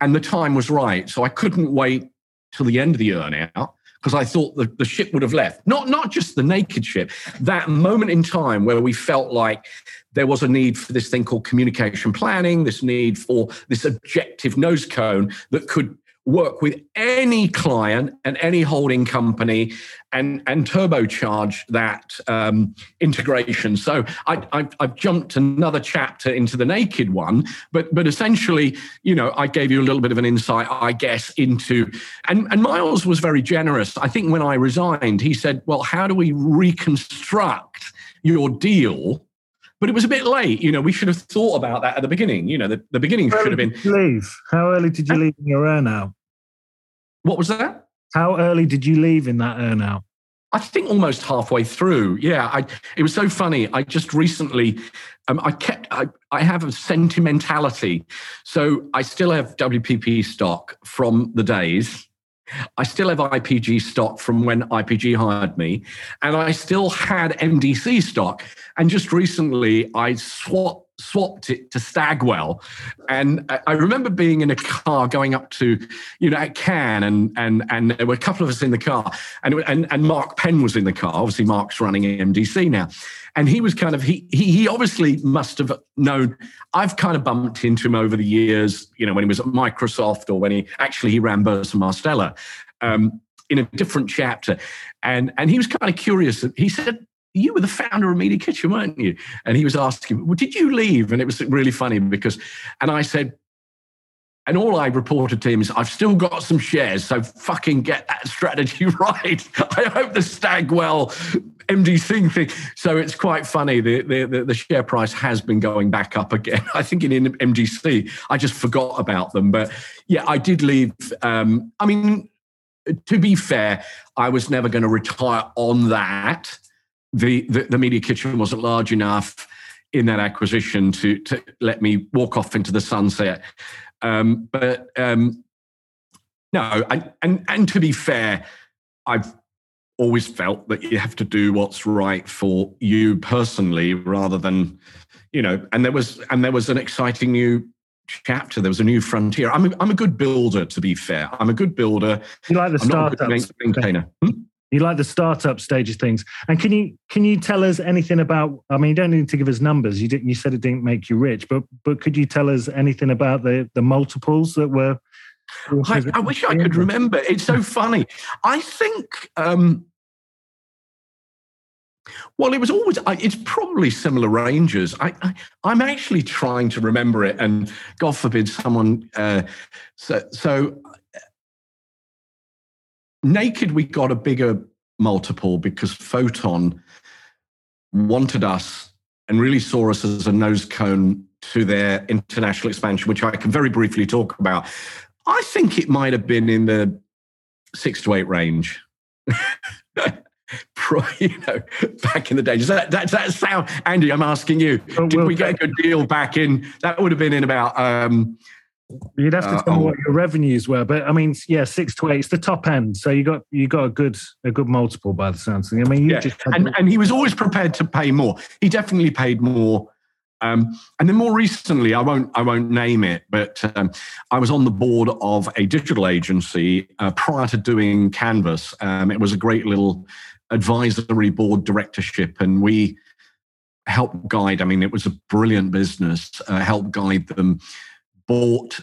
And the time was right. So I couldn't wait till the end of the earnout because I thought the, the ship would have left. Not, not just the naked ship, that moment in time where we felt like there was a need for this thing called communication planning, this need for this objective nose cone that could work with any client and any holding company and, and turbocharge that um, integration. So I, I, I've jumped another chapter into the naked one, but but essentially, you know, I gave you a little bit of an insight, I guess, into and, and Miles was very generous. I think when I resigned, he said, Well, how do we reconstruct your deal? But it was a bit late. You know, we should have thought about that at the beginning. You know, the, the beginning should have been. leave? How early did you leave in your earnout? What was that? How early did you leave in that earnout? I think almost halfway through. Yeah, I, it was so funny. I just recently, um, I kept, I, I have a sentimentality. So I still have WPP stock from the days. I still have IPG stock from when IPG hired me. And I still had MDC stock. And just recently, I swapped swapped it to Stagwell. And I remember being in a car going up to, you know, at Cannes, and and and there were a couple of us in the car, and and and Mark Penn was in the car. Obviously, Mark's running MDC now, and he was kind of he he he obviously must have known. I've kind of bumped into him over the years, you know, when he was at Microsoft or when he actually he ran Burson Marsteller. Um, in a different chapter, and and he was kind of curious. He said, you were the founder of Media Kitchen, weren't you? And he was asking, well, did you leave? And it was really funny because, and I said, and all I reported to him is, I've still got some shares, so fucking get that strategy right. I hope the Stagwell MDC thing. So it's quite funny. The, the, the, share price has been going back up again. I think in, in MDC, I just forgot about them. But yeah, I did leave. Um, I mean, to be fair, I was never going to retire on that the, the, the media kitchen wasn't large enough in that acquisition to to let me walk off into the sunset. Um, but um, no, and, and and to be fair, I've always felt that you have to do what's right for you personally, rather than you know. And there was and there was an exciting new chapter. There was a new frontier. I'm a, I'm a good builder, to be fair. I'm a good builder. You like the startup maintainer. Hmm? You like the startup stage of things. And can you can you tell us anything about? I mean, you don't need to give us numbers. You didn't. you said it didn't make you rich, but but could you tell us anything about the the multiples that were? I, I wish I could remember. It's so funny. I think. Um, well, it was always. It's probably similar ranges. I, I, am actually trying to remember it, and God forbid someone. Uh, so, so Naked, we got a bigger multiple because Photon wanted us and really saw us as a nose cone to their international expansion, which I can very briefly talk about. I think it might have been in the six to eight range. you know, back in the day. Does that, does that sound, Andy? I'm asking you. Did we get a good deal back in? That would have been in about um, You'd have to uh, tell me what your revenues were, but I mean, yeah, six to eight. It's the top end, so you got you got a good a good multiple by the sounds. of it. I mean, you yeah. just and, and he was always prepared to pay more. He definitely paid more. Um, and then more recently, I won't I won't name it, but um, I was on the board of a digital agency uh, prior to doing Canvas. Um, it was a great little advisory board directorship, and we helped guide. I mean, it was a brilliant business. Uh, help guide them bought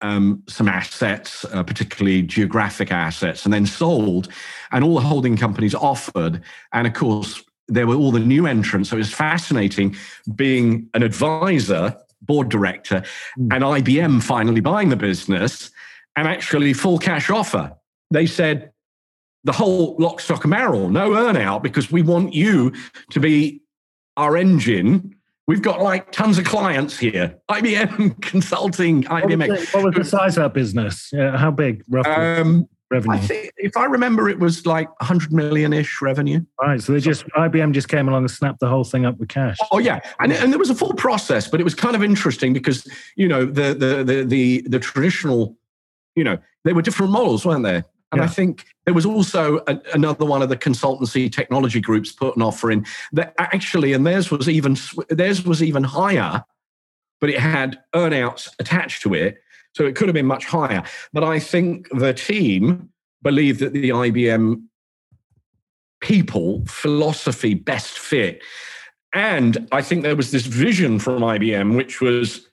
um, some assets, uh, particularly geographic assets, and then sold. And all the holding companies offered. And of course, there were all the new entrants. So it was fascinating being an advisor, board director, mm. and IBM finally buying the business and actually full cash offer. They said, the whole lock, stock, and barrel, no earnout, because we want you to be our engine We've got like tons of clients here. IBM Consulting, IBM. What was, the, what was the size of that business? Yeah, how big, roughly? Um, revenue? I think, if I remember, it was like 100 million ish revenue. Right. So they just, IBM just came along and snapped the whole thing up with cash. Oh, yeah. And, and there was a full process, but it was kind of interesting because, you know, the, the, the, the, the traditional, you know, there were different models, weren't there? And yeah. I think there was also a, another one of the consultancy technology groups put an offer in that actually, and theirs was even theirs was even higher, but it had earnouts attached to it, so it could have been much higher. But I think the team believed that the IBM people philosophy best fit, and I think there was this vision from IBM, which was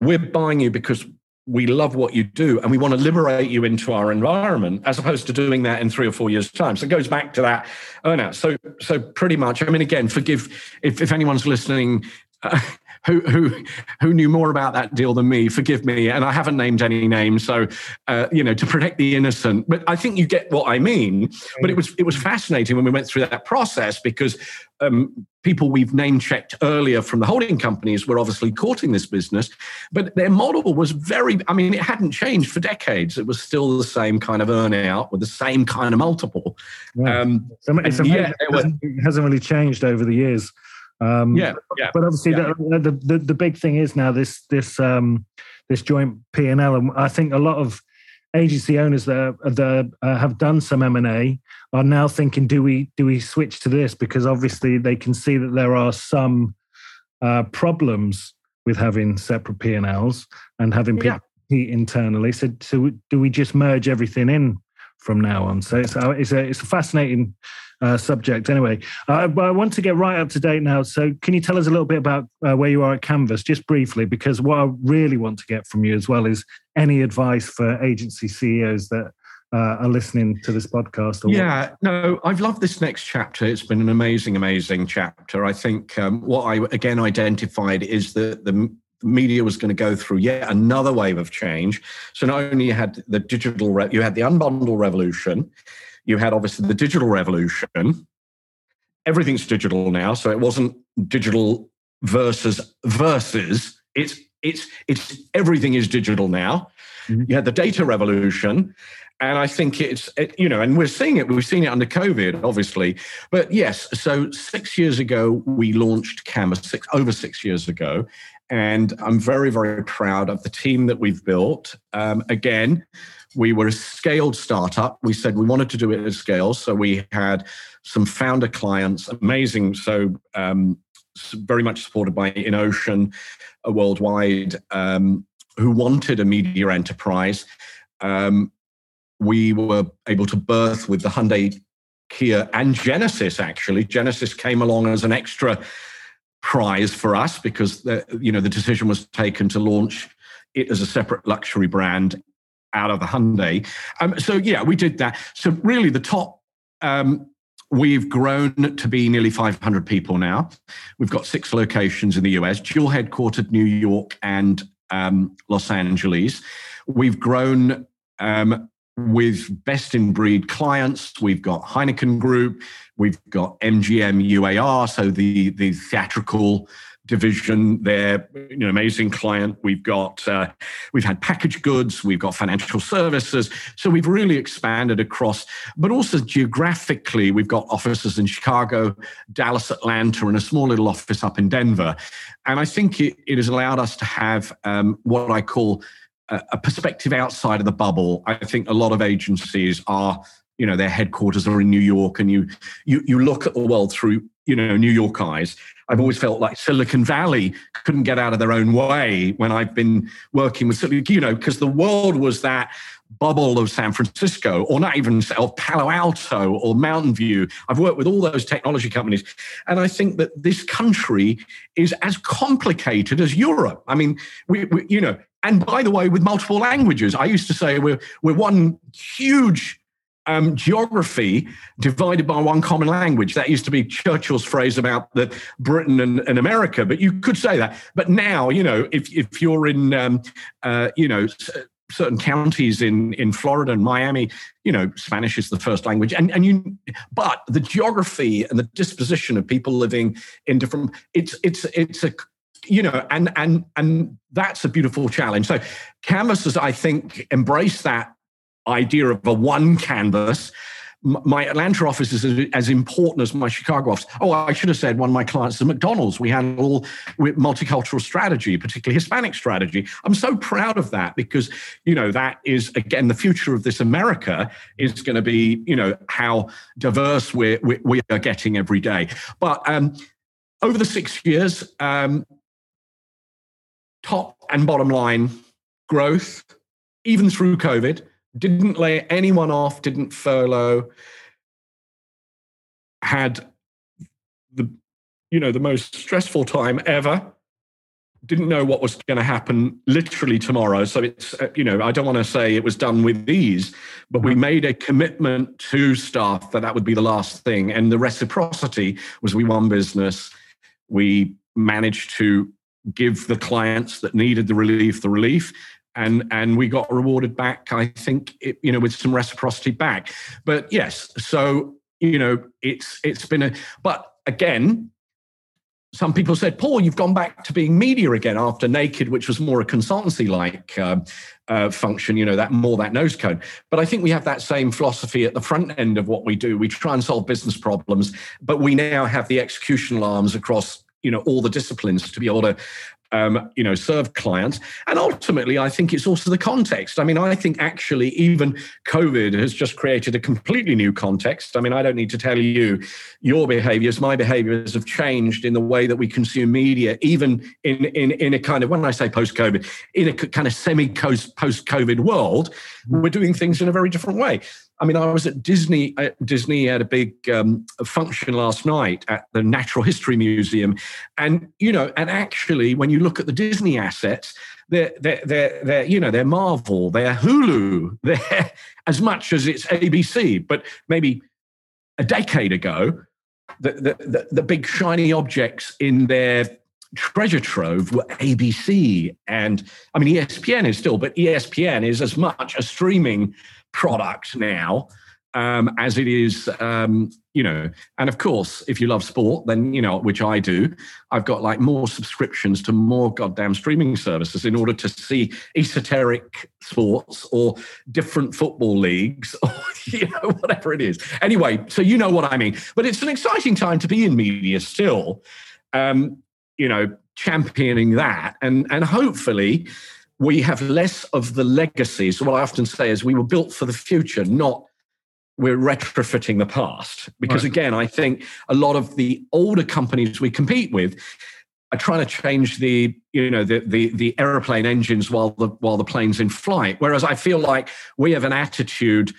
we're buying you because we love what you do and we want to liberate you into our environment as opposed to doing that in three or four years time. So it goes back to that earnout. So so pretty much i mean again forgive if, if anyone's listening uh, who who who knew more about that deal than me. Forgive me, and I haven't named any names, so uh, you know to protect the innocent. But I think you get what I mean. But it was it was fascinating when we went through that process because um, people we've name checked earlier from the holding companies were obviously courting this business, but their model was very. I mean, it hadn't changed for decades. It was still the same kind of earnout with the same kind of multiple. Yeah. Um, it's amazing. Yeah, it, hasn't, it hasn't really changed over the years. Um, yeah, yeah, But obviously, yeah. The, the, the big thing is now this this um, this joint P and L, and I think a lot of agency owners that, that uh, have done some M and A are now thinking, do we do we switch to this? Because obviously they can see that there are some uh, problems with having separate P and Ls and having people yeah. internally. So, so do we just merge everything in from now on? So it's, uh, it's a it's a fascinating uh, subject. Anyway, uh, I want to get right up to date now. So, can you tell us a little bit about uh, where you are at Canvas, just briefly? Because what I really want to get from you as well is any advice for agency CEOs that uh, are listening to this podcast. yeah, what? no, I've loved this next chapter. It's been an amazing, amazing chapter. I think um, what I again identified is that the media was going to go through yet another wave of change. So not only you had the digital, re- you had the unbundle revolution, you had obviously the digital revolution. Everything's digital now, so it wasn't digital versus versus. It's it's it's everything is digital now. Mm-hmm. You had the data revolution, and I think it's it, you know, and we're seeing it. We've seen it under COVID, obviously. But yes, so six years ago we launched Canvas. Six over six years ago, and I'm very very proud of the team that we've built. Um, again, we were a scaled startup. We said we wanted to do it at scale. So we had some founder clients, amazing. So um, very much supported by Innocean uh, worldwide, um, who wanted a media enterprise. Um, we were able to birth with the Hyundai, Kia, and Genesis. Actually, Genesis came along as an extra prize for us because the, you know the decision was taken to launch it as a separate luxury brand out of the Hyundai. Um, so yeah, we did that. So really, the top. Um, we've grown to be nearly 500 people now. We've got six locations in the US, dual headquartered New York and um, Los Angeles. We've grown um, with best in breed clients. We've got Heineken Group, we've got MGM UAR, so the the theatrical division. They're you know, amazing client. We've got uh, we've had packaged goods, we've got financial services. So we've really expanded across, but also geographically, we've got offices in Chicago, Dallas, Atlanta, and a small little office up in Denver. And I think it, it has allowed us to have um, what I call a, perspective outside of the bubble. I think a lot of agencies are you know their headquarters are in New York, and you you you look at the world through you know New York eyes. I've always felt like Silicon Valley couldn't get out of their own way when I've been working with you know, because the world was that bubble of San Francisco, or not even or Palo Alto or Mountain View. I've worked with all those technology companies, and I think that this country is as complicated as Europe. I mean, we, we you know, and by the way, with multiple languages. I used to say we're we're one huge um, geography divided by one common language. That used to be Churchill's phrase about the Britain and, and America, but you could say that. But now, you know, if if you're in, um, uh, you know, certain counties in in Florida and Miami, you know, Spanish is the first language, and and you, but the geography and the disposition of people living in different, it's it's it's a you know and and and that's a beautiful challenge so canvas has i think embraced that idea of a one canvas my Atlanta office is as important as my Chicago office. Oh, I should have said one of my clients is McDonald's. We handle with multicultural strategy, particularly Hispanic strategy. I'm so proud of that because, you know, that is, again, the future of this America is going to be, you know, how diverse we're, we are getting every day. But um, over the six years, um, top and bottom line growth, even through COVID, didn't lay anyone off, didn't furlough, had the you know the most stressful time ever. Didn't know what was going to happen literally tomorrow. So it's uh, you know I don't want to say it was done with ease, but we made a commitment to staff that that would be the last thing, and the reciprocity was we won business. We managed to give the clients that needed the relief the relief. And and we got rewarded back i think it, you know with some reciprocity back. But yes so you know it's it's been a but again some people said paul you've gone back to being media again after naked which was more a consultancy like uh, uh, function you know that more that nose cone but i think we have that same philosophy at the front end of what we do. We try and solve business problems but we now have the executional arms across you know all the disciplines to be able to um, you know, serve clients. And ultimately, I think it's also the context. I mean, I think actually even COVID has just created a completely new context. I mean, I don't need to tell you your behaviors, my behaviors have changed in the way that we consume media, even in in, in a kind of when I say post-COVID, in a kind of semi-post-COVID world, we're doing things in a very different way. I mean, I was at Disney. Uh, Disney had a big um, function last night at the Natural History Museum, and you know, and actually, when you look at the Disney assets, they're they're they're, they're you know they're Marvel, they're Hulu, they're as much as it's ABC. But maybe a decade ago, the the, the, the big shiny objects in their treasure trove were ABC and I mean ESPN is still, but ESPN is as much a streaming product now um, as it is, um, you know. And of course, if you love sport, then, you know, which I do, I've got like more subscriptions to more goddamn streaming services in order to see esoteric sports or different football leagues or, you know, whatever it is. Anyway, so you know what I mean. But it's an exciting time to be in media still, um, you know, championing that. And, and hopefully, we have less of the legacies. What I often say is we were built for the future, not we're retrofitting the past. Because right. again, I think a lot of the older companies we compete with are trying to change the you know the the, the aeroplane engines while the while the plane's in flight. Whereas I feel like we have an attitude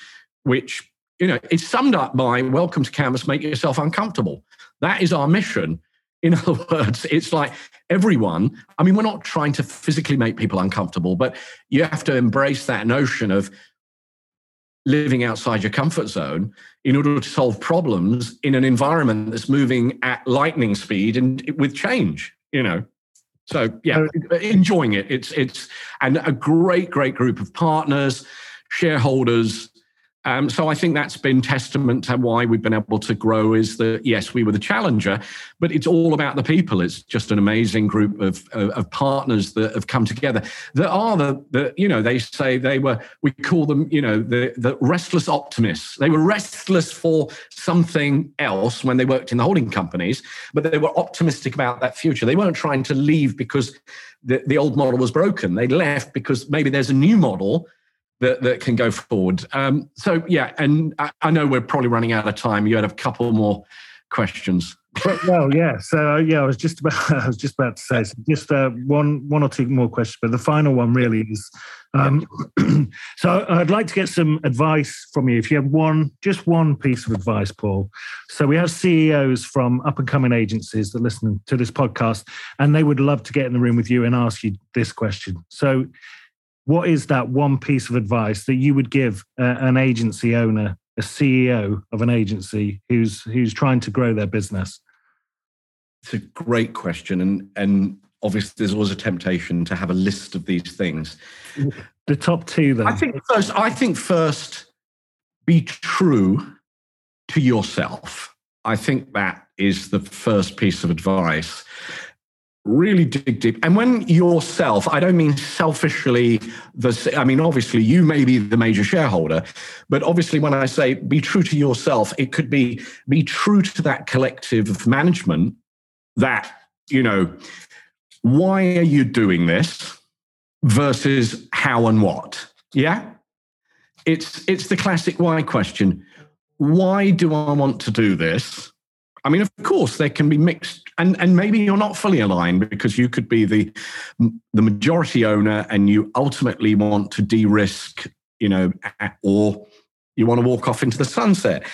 which you know is summed up by welcome to canvas, make yourself uncomfortable. That is our mission. In other words, it's like everyone, I mean, we're not trying to physically make people uncomfortable, but you have to embrace that notion of living outside your comfort zone in order to solve problems in an environment that's moving at lightning speed and with change, you know. So yeah, enjoying it. It's it's and a great, great group of partners, shareholders, um, so I think that's been testament to why we've been able to grow. Is that yes, we were the challenger, but it's all about the people. It's just an amazing group of, of, of partners that have come together. That are the, the you know they say they were we call them you know the the restless optimists. They were restless for something else when they worked in the holding companies, but they were optimistic about that future. They weren't trying to leave because the, the old model was broken. They left because maybe there's a new model that, that can go forward. Um, so yeah, and I, I, know we're probably running out of time. You had a couple more questions. well, yeah. So uh, yeah, I was just about I was just about to say so just uh, one one or two more questions, but the final one really is. Um, so I'd like to get some advice from you. If you have one, just one piece of advice, Paul. So we have CEOs from up and coming agencies that listen to this podcast, and they would love to get in the room with you and ask you this question. So what is that one piece of advice that you would give uh, an agency owner, a CEO of an agency who's who's trying to grow their business? It's a great question, and and obviously there's always a temptation to have a list of these things. The top two, then. I think first. I think first, be true to yourself. I think that is the first piece of advice. Really dig deep. And when yourself, I don't mean selfishly, the, I mean, obviously you may be the major shareholder, but obviously when I say be true to yourself, it could be be true to that collective of management that, you know, why are you doing this versus how and what? Yeah. It's it's the classic why question. Why do I want to do this? I mean, of course, there can be mixed, and, and maybe you're not fully aligned because you could be the the majority owner, and you ultimately want to de-risk, you know, or you want to walk off into the sunset.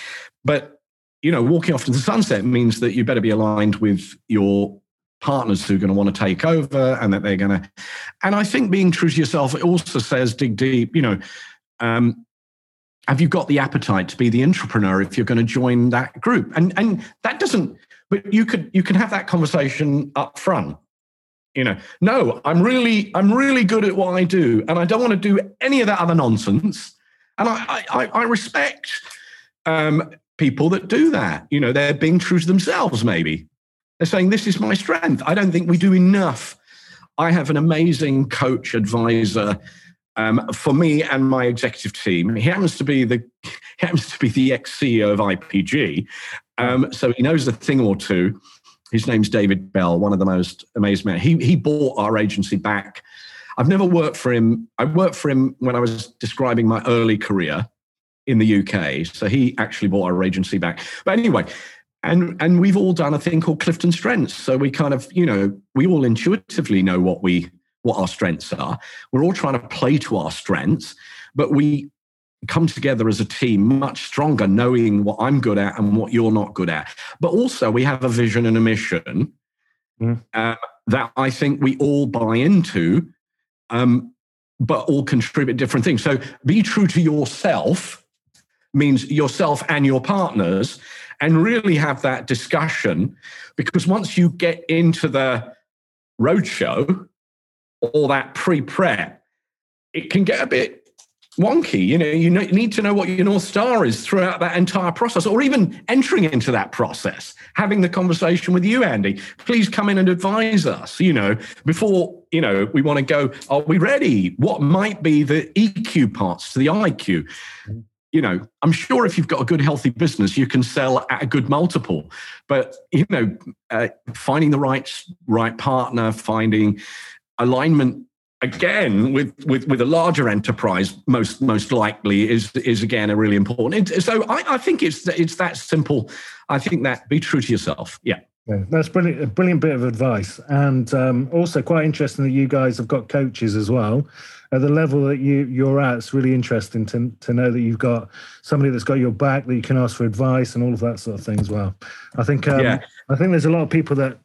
But you know, walking off into the sunset means that you better be aligned with your partners who are going to want to take over, and that they're going to. And I think being true to yourself it also says dig deep. You know, um, have you got the appetite to be the entrepreneur if you're going to join that group and and that doesn't but you could you can have that conversation up front you know. No i'm really i'm really good at what i do and i don't want to do any of that other nonsense. And i i, I respect um, people that do that. You know they're being true to themselves maybe. They're saying this is my strength. I don't think we do enough. I have an amazing coach advisor um, for me and my executive team. He happens to be the happens to be the ex CEO of IPG, um, so he knows a thing or two. His name's David Bell, one of the most amazing men. He he bought our agency back. I've never worked for him. I worked for him when I was describing my early career in the UK. So he actually bought our agency back. But anyway, and and we've all done a thing called Clifton Strengths. So we kind of, you know, we all intuitively know what we what our strengths are. We're all trying to play to our strengths, but we come together as a team much stronger, knowing what I'm good at and what you're not good at. But also, we have a vision and a mission mm. uh, that I think we all buy into, um, but all contribute different things. So, be true to yourself means yourself and your partners, and really have that discussion. Because once you get into the roadshow, all that pre prep, it can get a bit wonky. You know, you need to know what your North Star is throughout that entire process, or even entering into that process, having the conversation with you, Andy. Please come in and advise us, you know, before, you know, we want to go, are we ready? What might be the EQ parts to the IQ? You know, I'm sure if you've got a good, healthy business, you can sell at a good multiple. But you know, uh, finding the right right partner, finding alignment again with, with with a larger enterprise most most likely is is again a really important so I, I think it's it's that simple i think that be true to yourself yeah yeah, that's brilliant. A brilliant bit of advice, and um, also quite interesting that you guys have got coaches as well. At the level that you you're at, it's really interesting to to know that you've got somebody that's got your back that you can ask for advice and all of that sort of thing as well. I think um, yeah. I think there's a lot of people that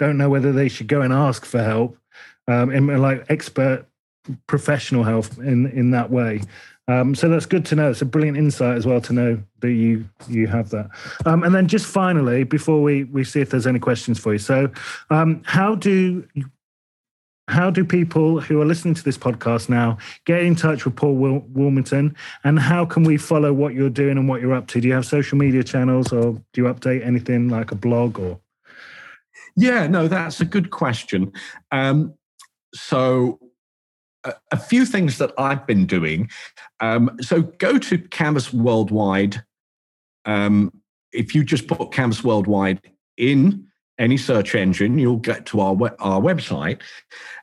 don't know whether they should go and ask for help um, in like expert professional health in in that way. Um, so that's good to know. It's a brilliant insight as well to know that you you have that. Um, and then just finally, before we we see if there's any questions for you, so um, how do how do people who are listening to this podcast now get in touch with Paul Wil- Woolmington, and how can we follow what you're doing and what you're up to? Do you have social media channels, or do you update anything like a blog or? Yeah, no, that's a good question. Um, so a, few things that I've been doing. Um, so go to Canvas Worldwide. Um, if you just put Canvas Worldwide in any search engine, you'll get to our our website,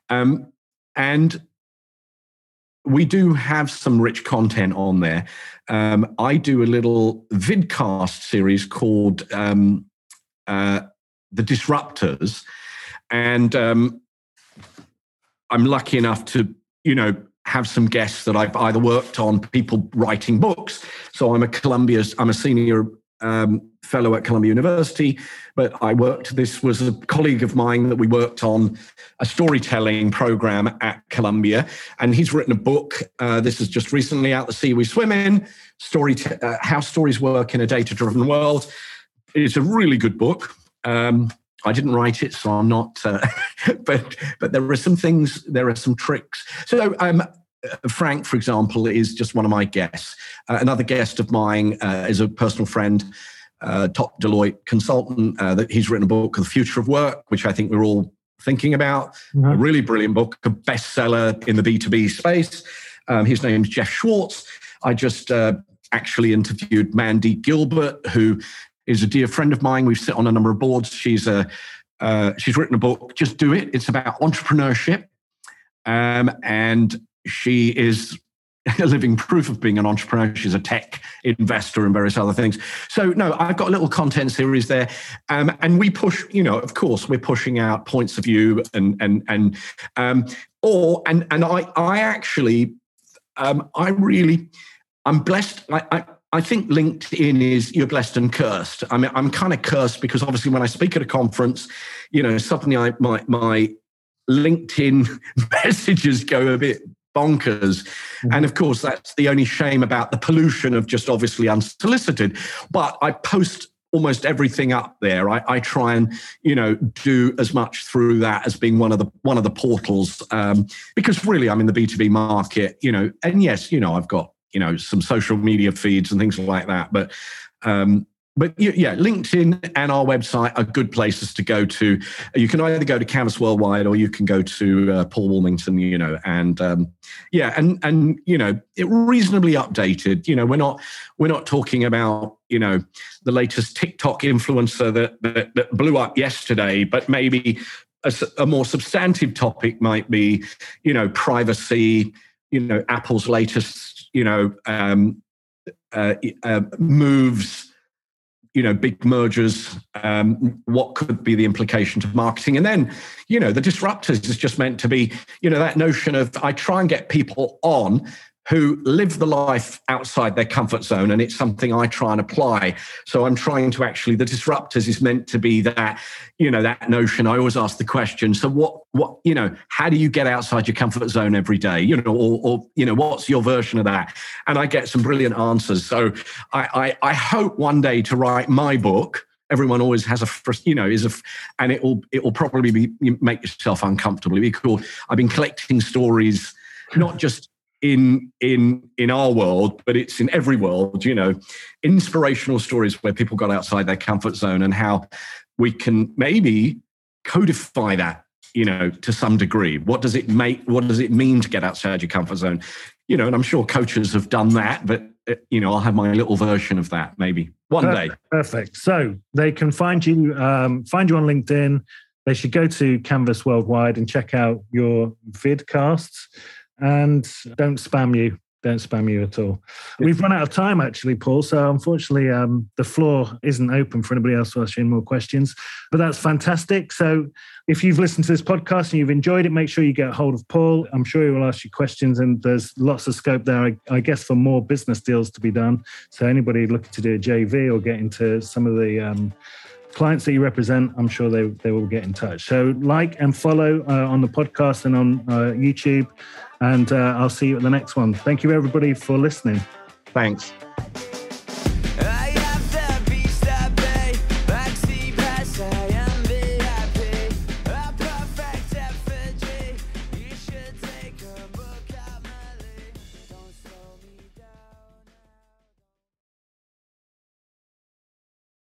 um, and we do have some rich content on there. Um, I do a little vidcast series called um, uh, "The Disruptors," and um, I'm lucky enough to, you know, have some guests that I've either worked on, people writing books. So I'm a Columbia, I'm a senior um, fellow at Columbia University, but I worked, this was a colleague of mine that we worked on a storytelling program at Columbia. And he's written a book. Uh, this is just recently out, The Sea We Swim In, story t- uh, How Stories Work in a Data Driven World. It's a really good book. Um, I didn't write it, so I'm not. Uh, but but there are some things. There are some tricks. So um, Frank, for example, is just one of my guests. Uh, another guest of mine uh, is a personal friend, uh, top Deloitte consultant. Uh, that he's written a book, "The Future of Work," which I think we're all thinking about. Mm-hmm. A really brilliant book, a bestseller in the B2B space. Um, his name's Jeff Schwartz. I just uh, actually interviewed Mandy Gilbert, who is a dear friend of mine. We've sit on a number of boards. She's a uh, she's written a book, Just Do It. It's about entrepreneurship, um, and she is a living proof of being an entrepreneur. She's a tech investor and various other things. So no, I've got a little content series there, um, and we push. You know, of course, we're pushing out points of view and and and um, or and and I I actually um, I really I'm blessed. I, I I think LinkedIn is you're blessed and cursed. I mean, I'm kind of cursed because obviously when I speak at a conference, you know, suddenly I my my LinkedIn messages go a bit bonkers. Mm-hmm. And of course, that's the only shame about the pollution of just obviously unsolicited. But I post almost everything up there. I, I, try and you know do as much through that as being one of the one of the portals um, because really I'm in the B two B market. You know, and yes, you know I've got you know some social media feeds and things like that, but um, but yeah, LinkedIn and our website are good places to go to. You can either go to Canvas Worldwide or you can go to uh, Paul Woolmington, you know, and um, yeah, and and you know, it reasonably updated. You know, we're not we're not talking about you know the latest TikTok influencer that that, that blew up yesterday, but maybe a, a more substantive topic might be you know privacy. You know, Apple's latest you know um, uh, uh, moves you know big mergers um, what could be the implication to marketing. And then you know the disruptors is just meant to be you know that notion of i try and get people on who live the life outside their comfort zone and it's something i try and apply. So i'm trying to actually the disruptors is meant to be that you know that notion. I always ask the question so what what you know how do you get outside your comfort zone every day? You know or, or you know what's your version of that? And i get some brilliant answers. So i i, I hope one day to write my book. Everyone always has a you know is a and it will it will probably be make yourself uncomfortable be cool i've been collecting stories not just in in in our world but it's in every world you know inspirational stories where people got outside their comfort zone and how we can maybe codify that you know to some degree. What does it make what does it mean to get outside your comfort zone? You know and i'm sure coaches have done that but uh, you know i'll have my little version of that maybe one perfect, day. perfect. So they can find you um, find you on linkedin. They should go to canvas worldwide and check out your vidcasts and don't spam you. Don't spam you at all. We've run out of time, actually, Paul. So unfortunately, um, the floor isn't open for anybody else to ask you any more questions. But that's fantastic. So if you've listened to this podcast and you've enjoyed it, make sure you get hold of Paul. I'm sure he will ask you questions, and there's lots of scope there, I, I guess, for more business deals to be done. So anybody looking to do a JV or get into some of the um, clients that you represent, I'm sure they, they will get in touch. So like and follow uh, on the podcast and on uh, YouTube. And uh, I'll see you at the next one. Thank you, everybody, for listening. Thanks.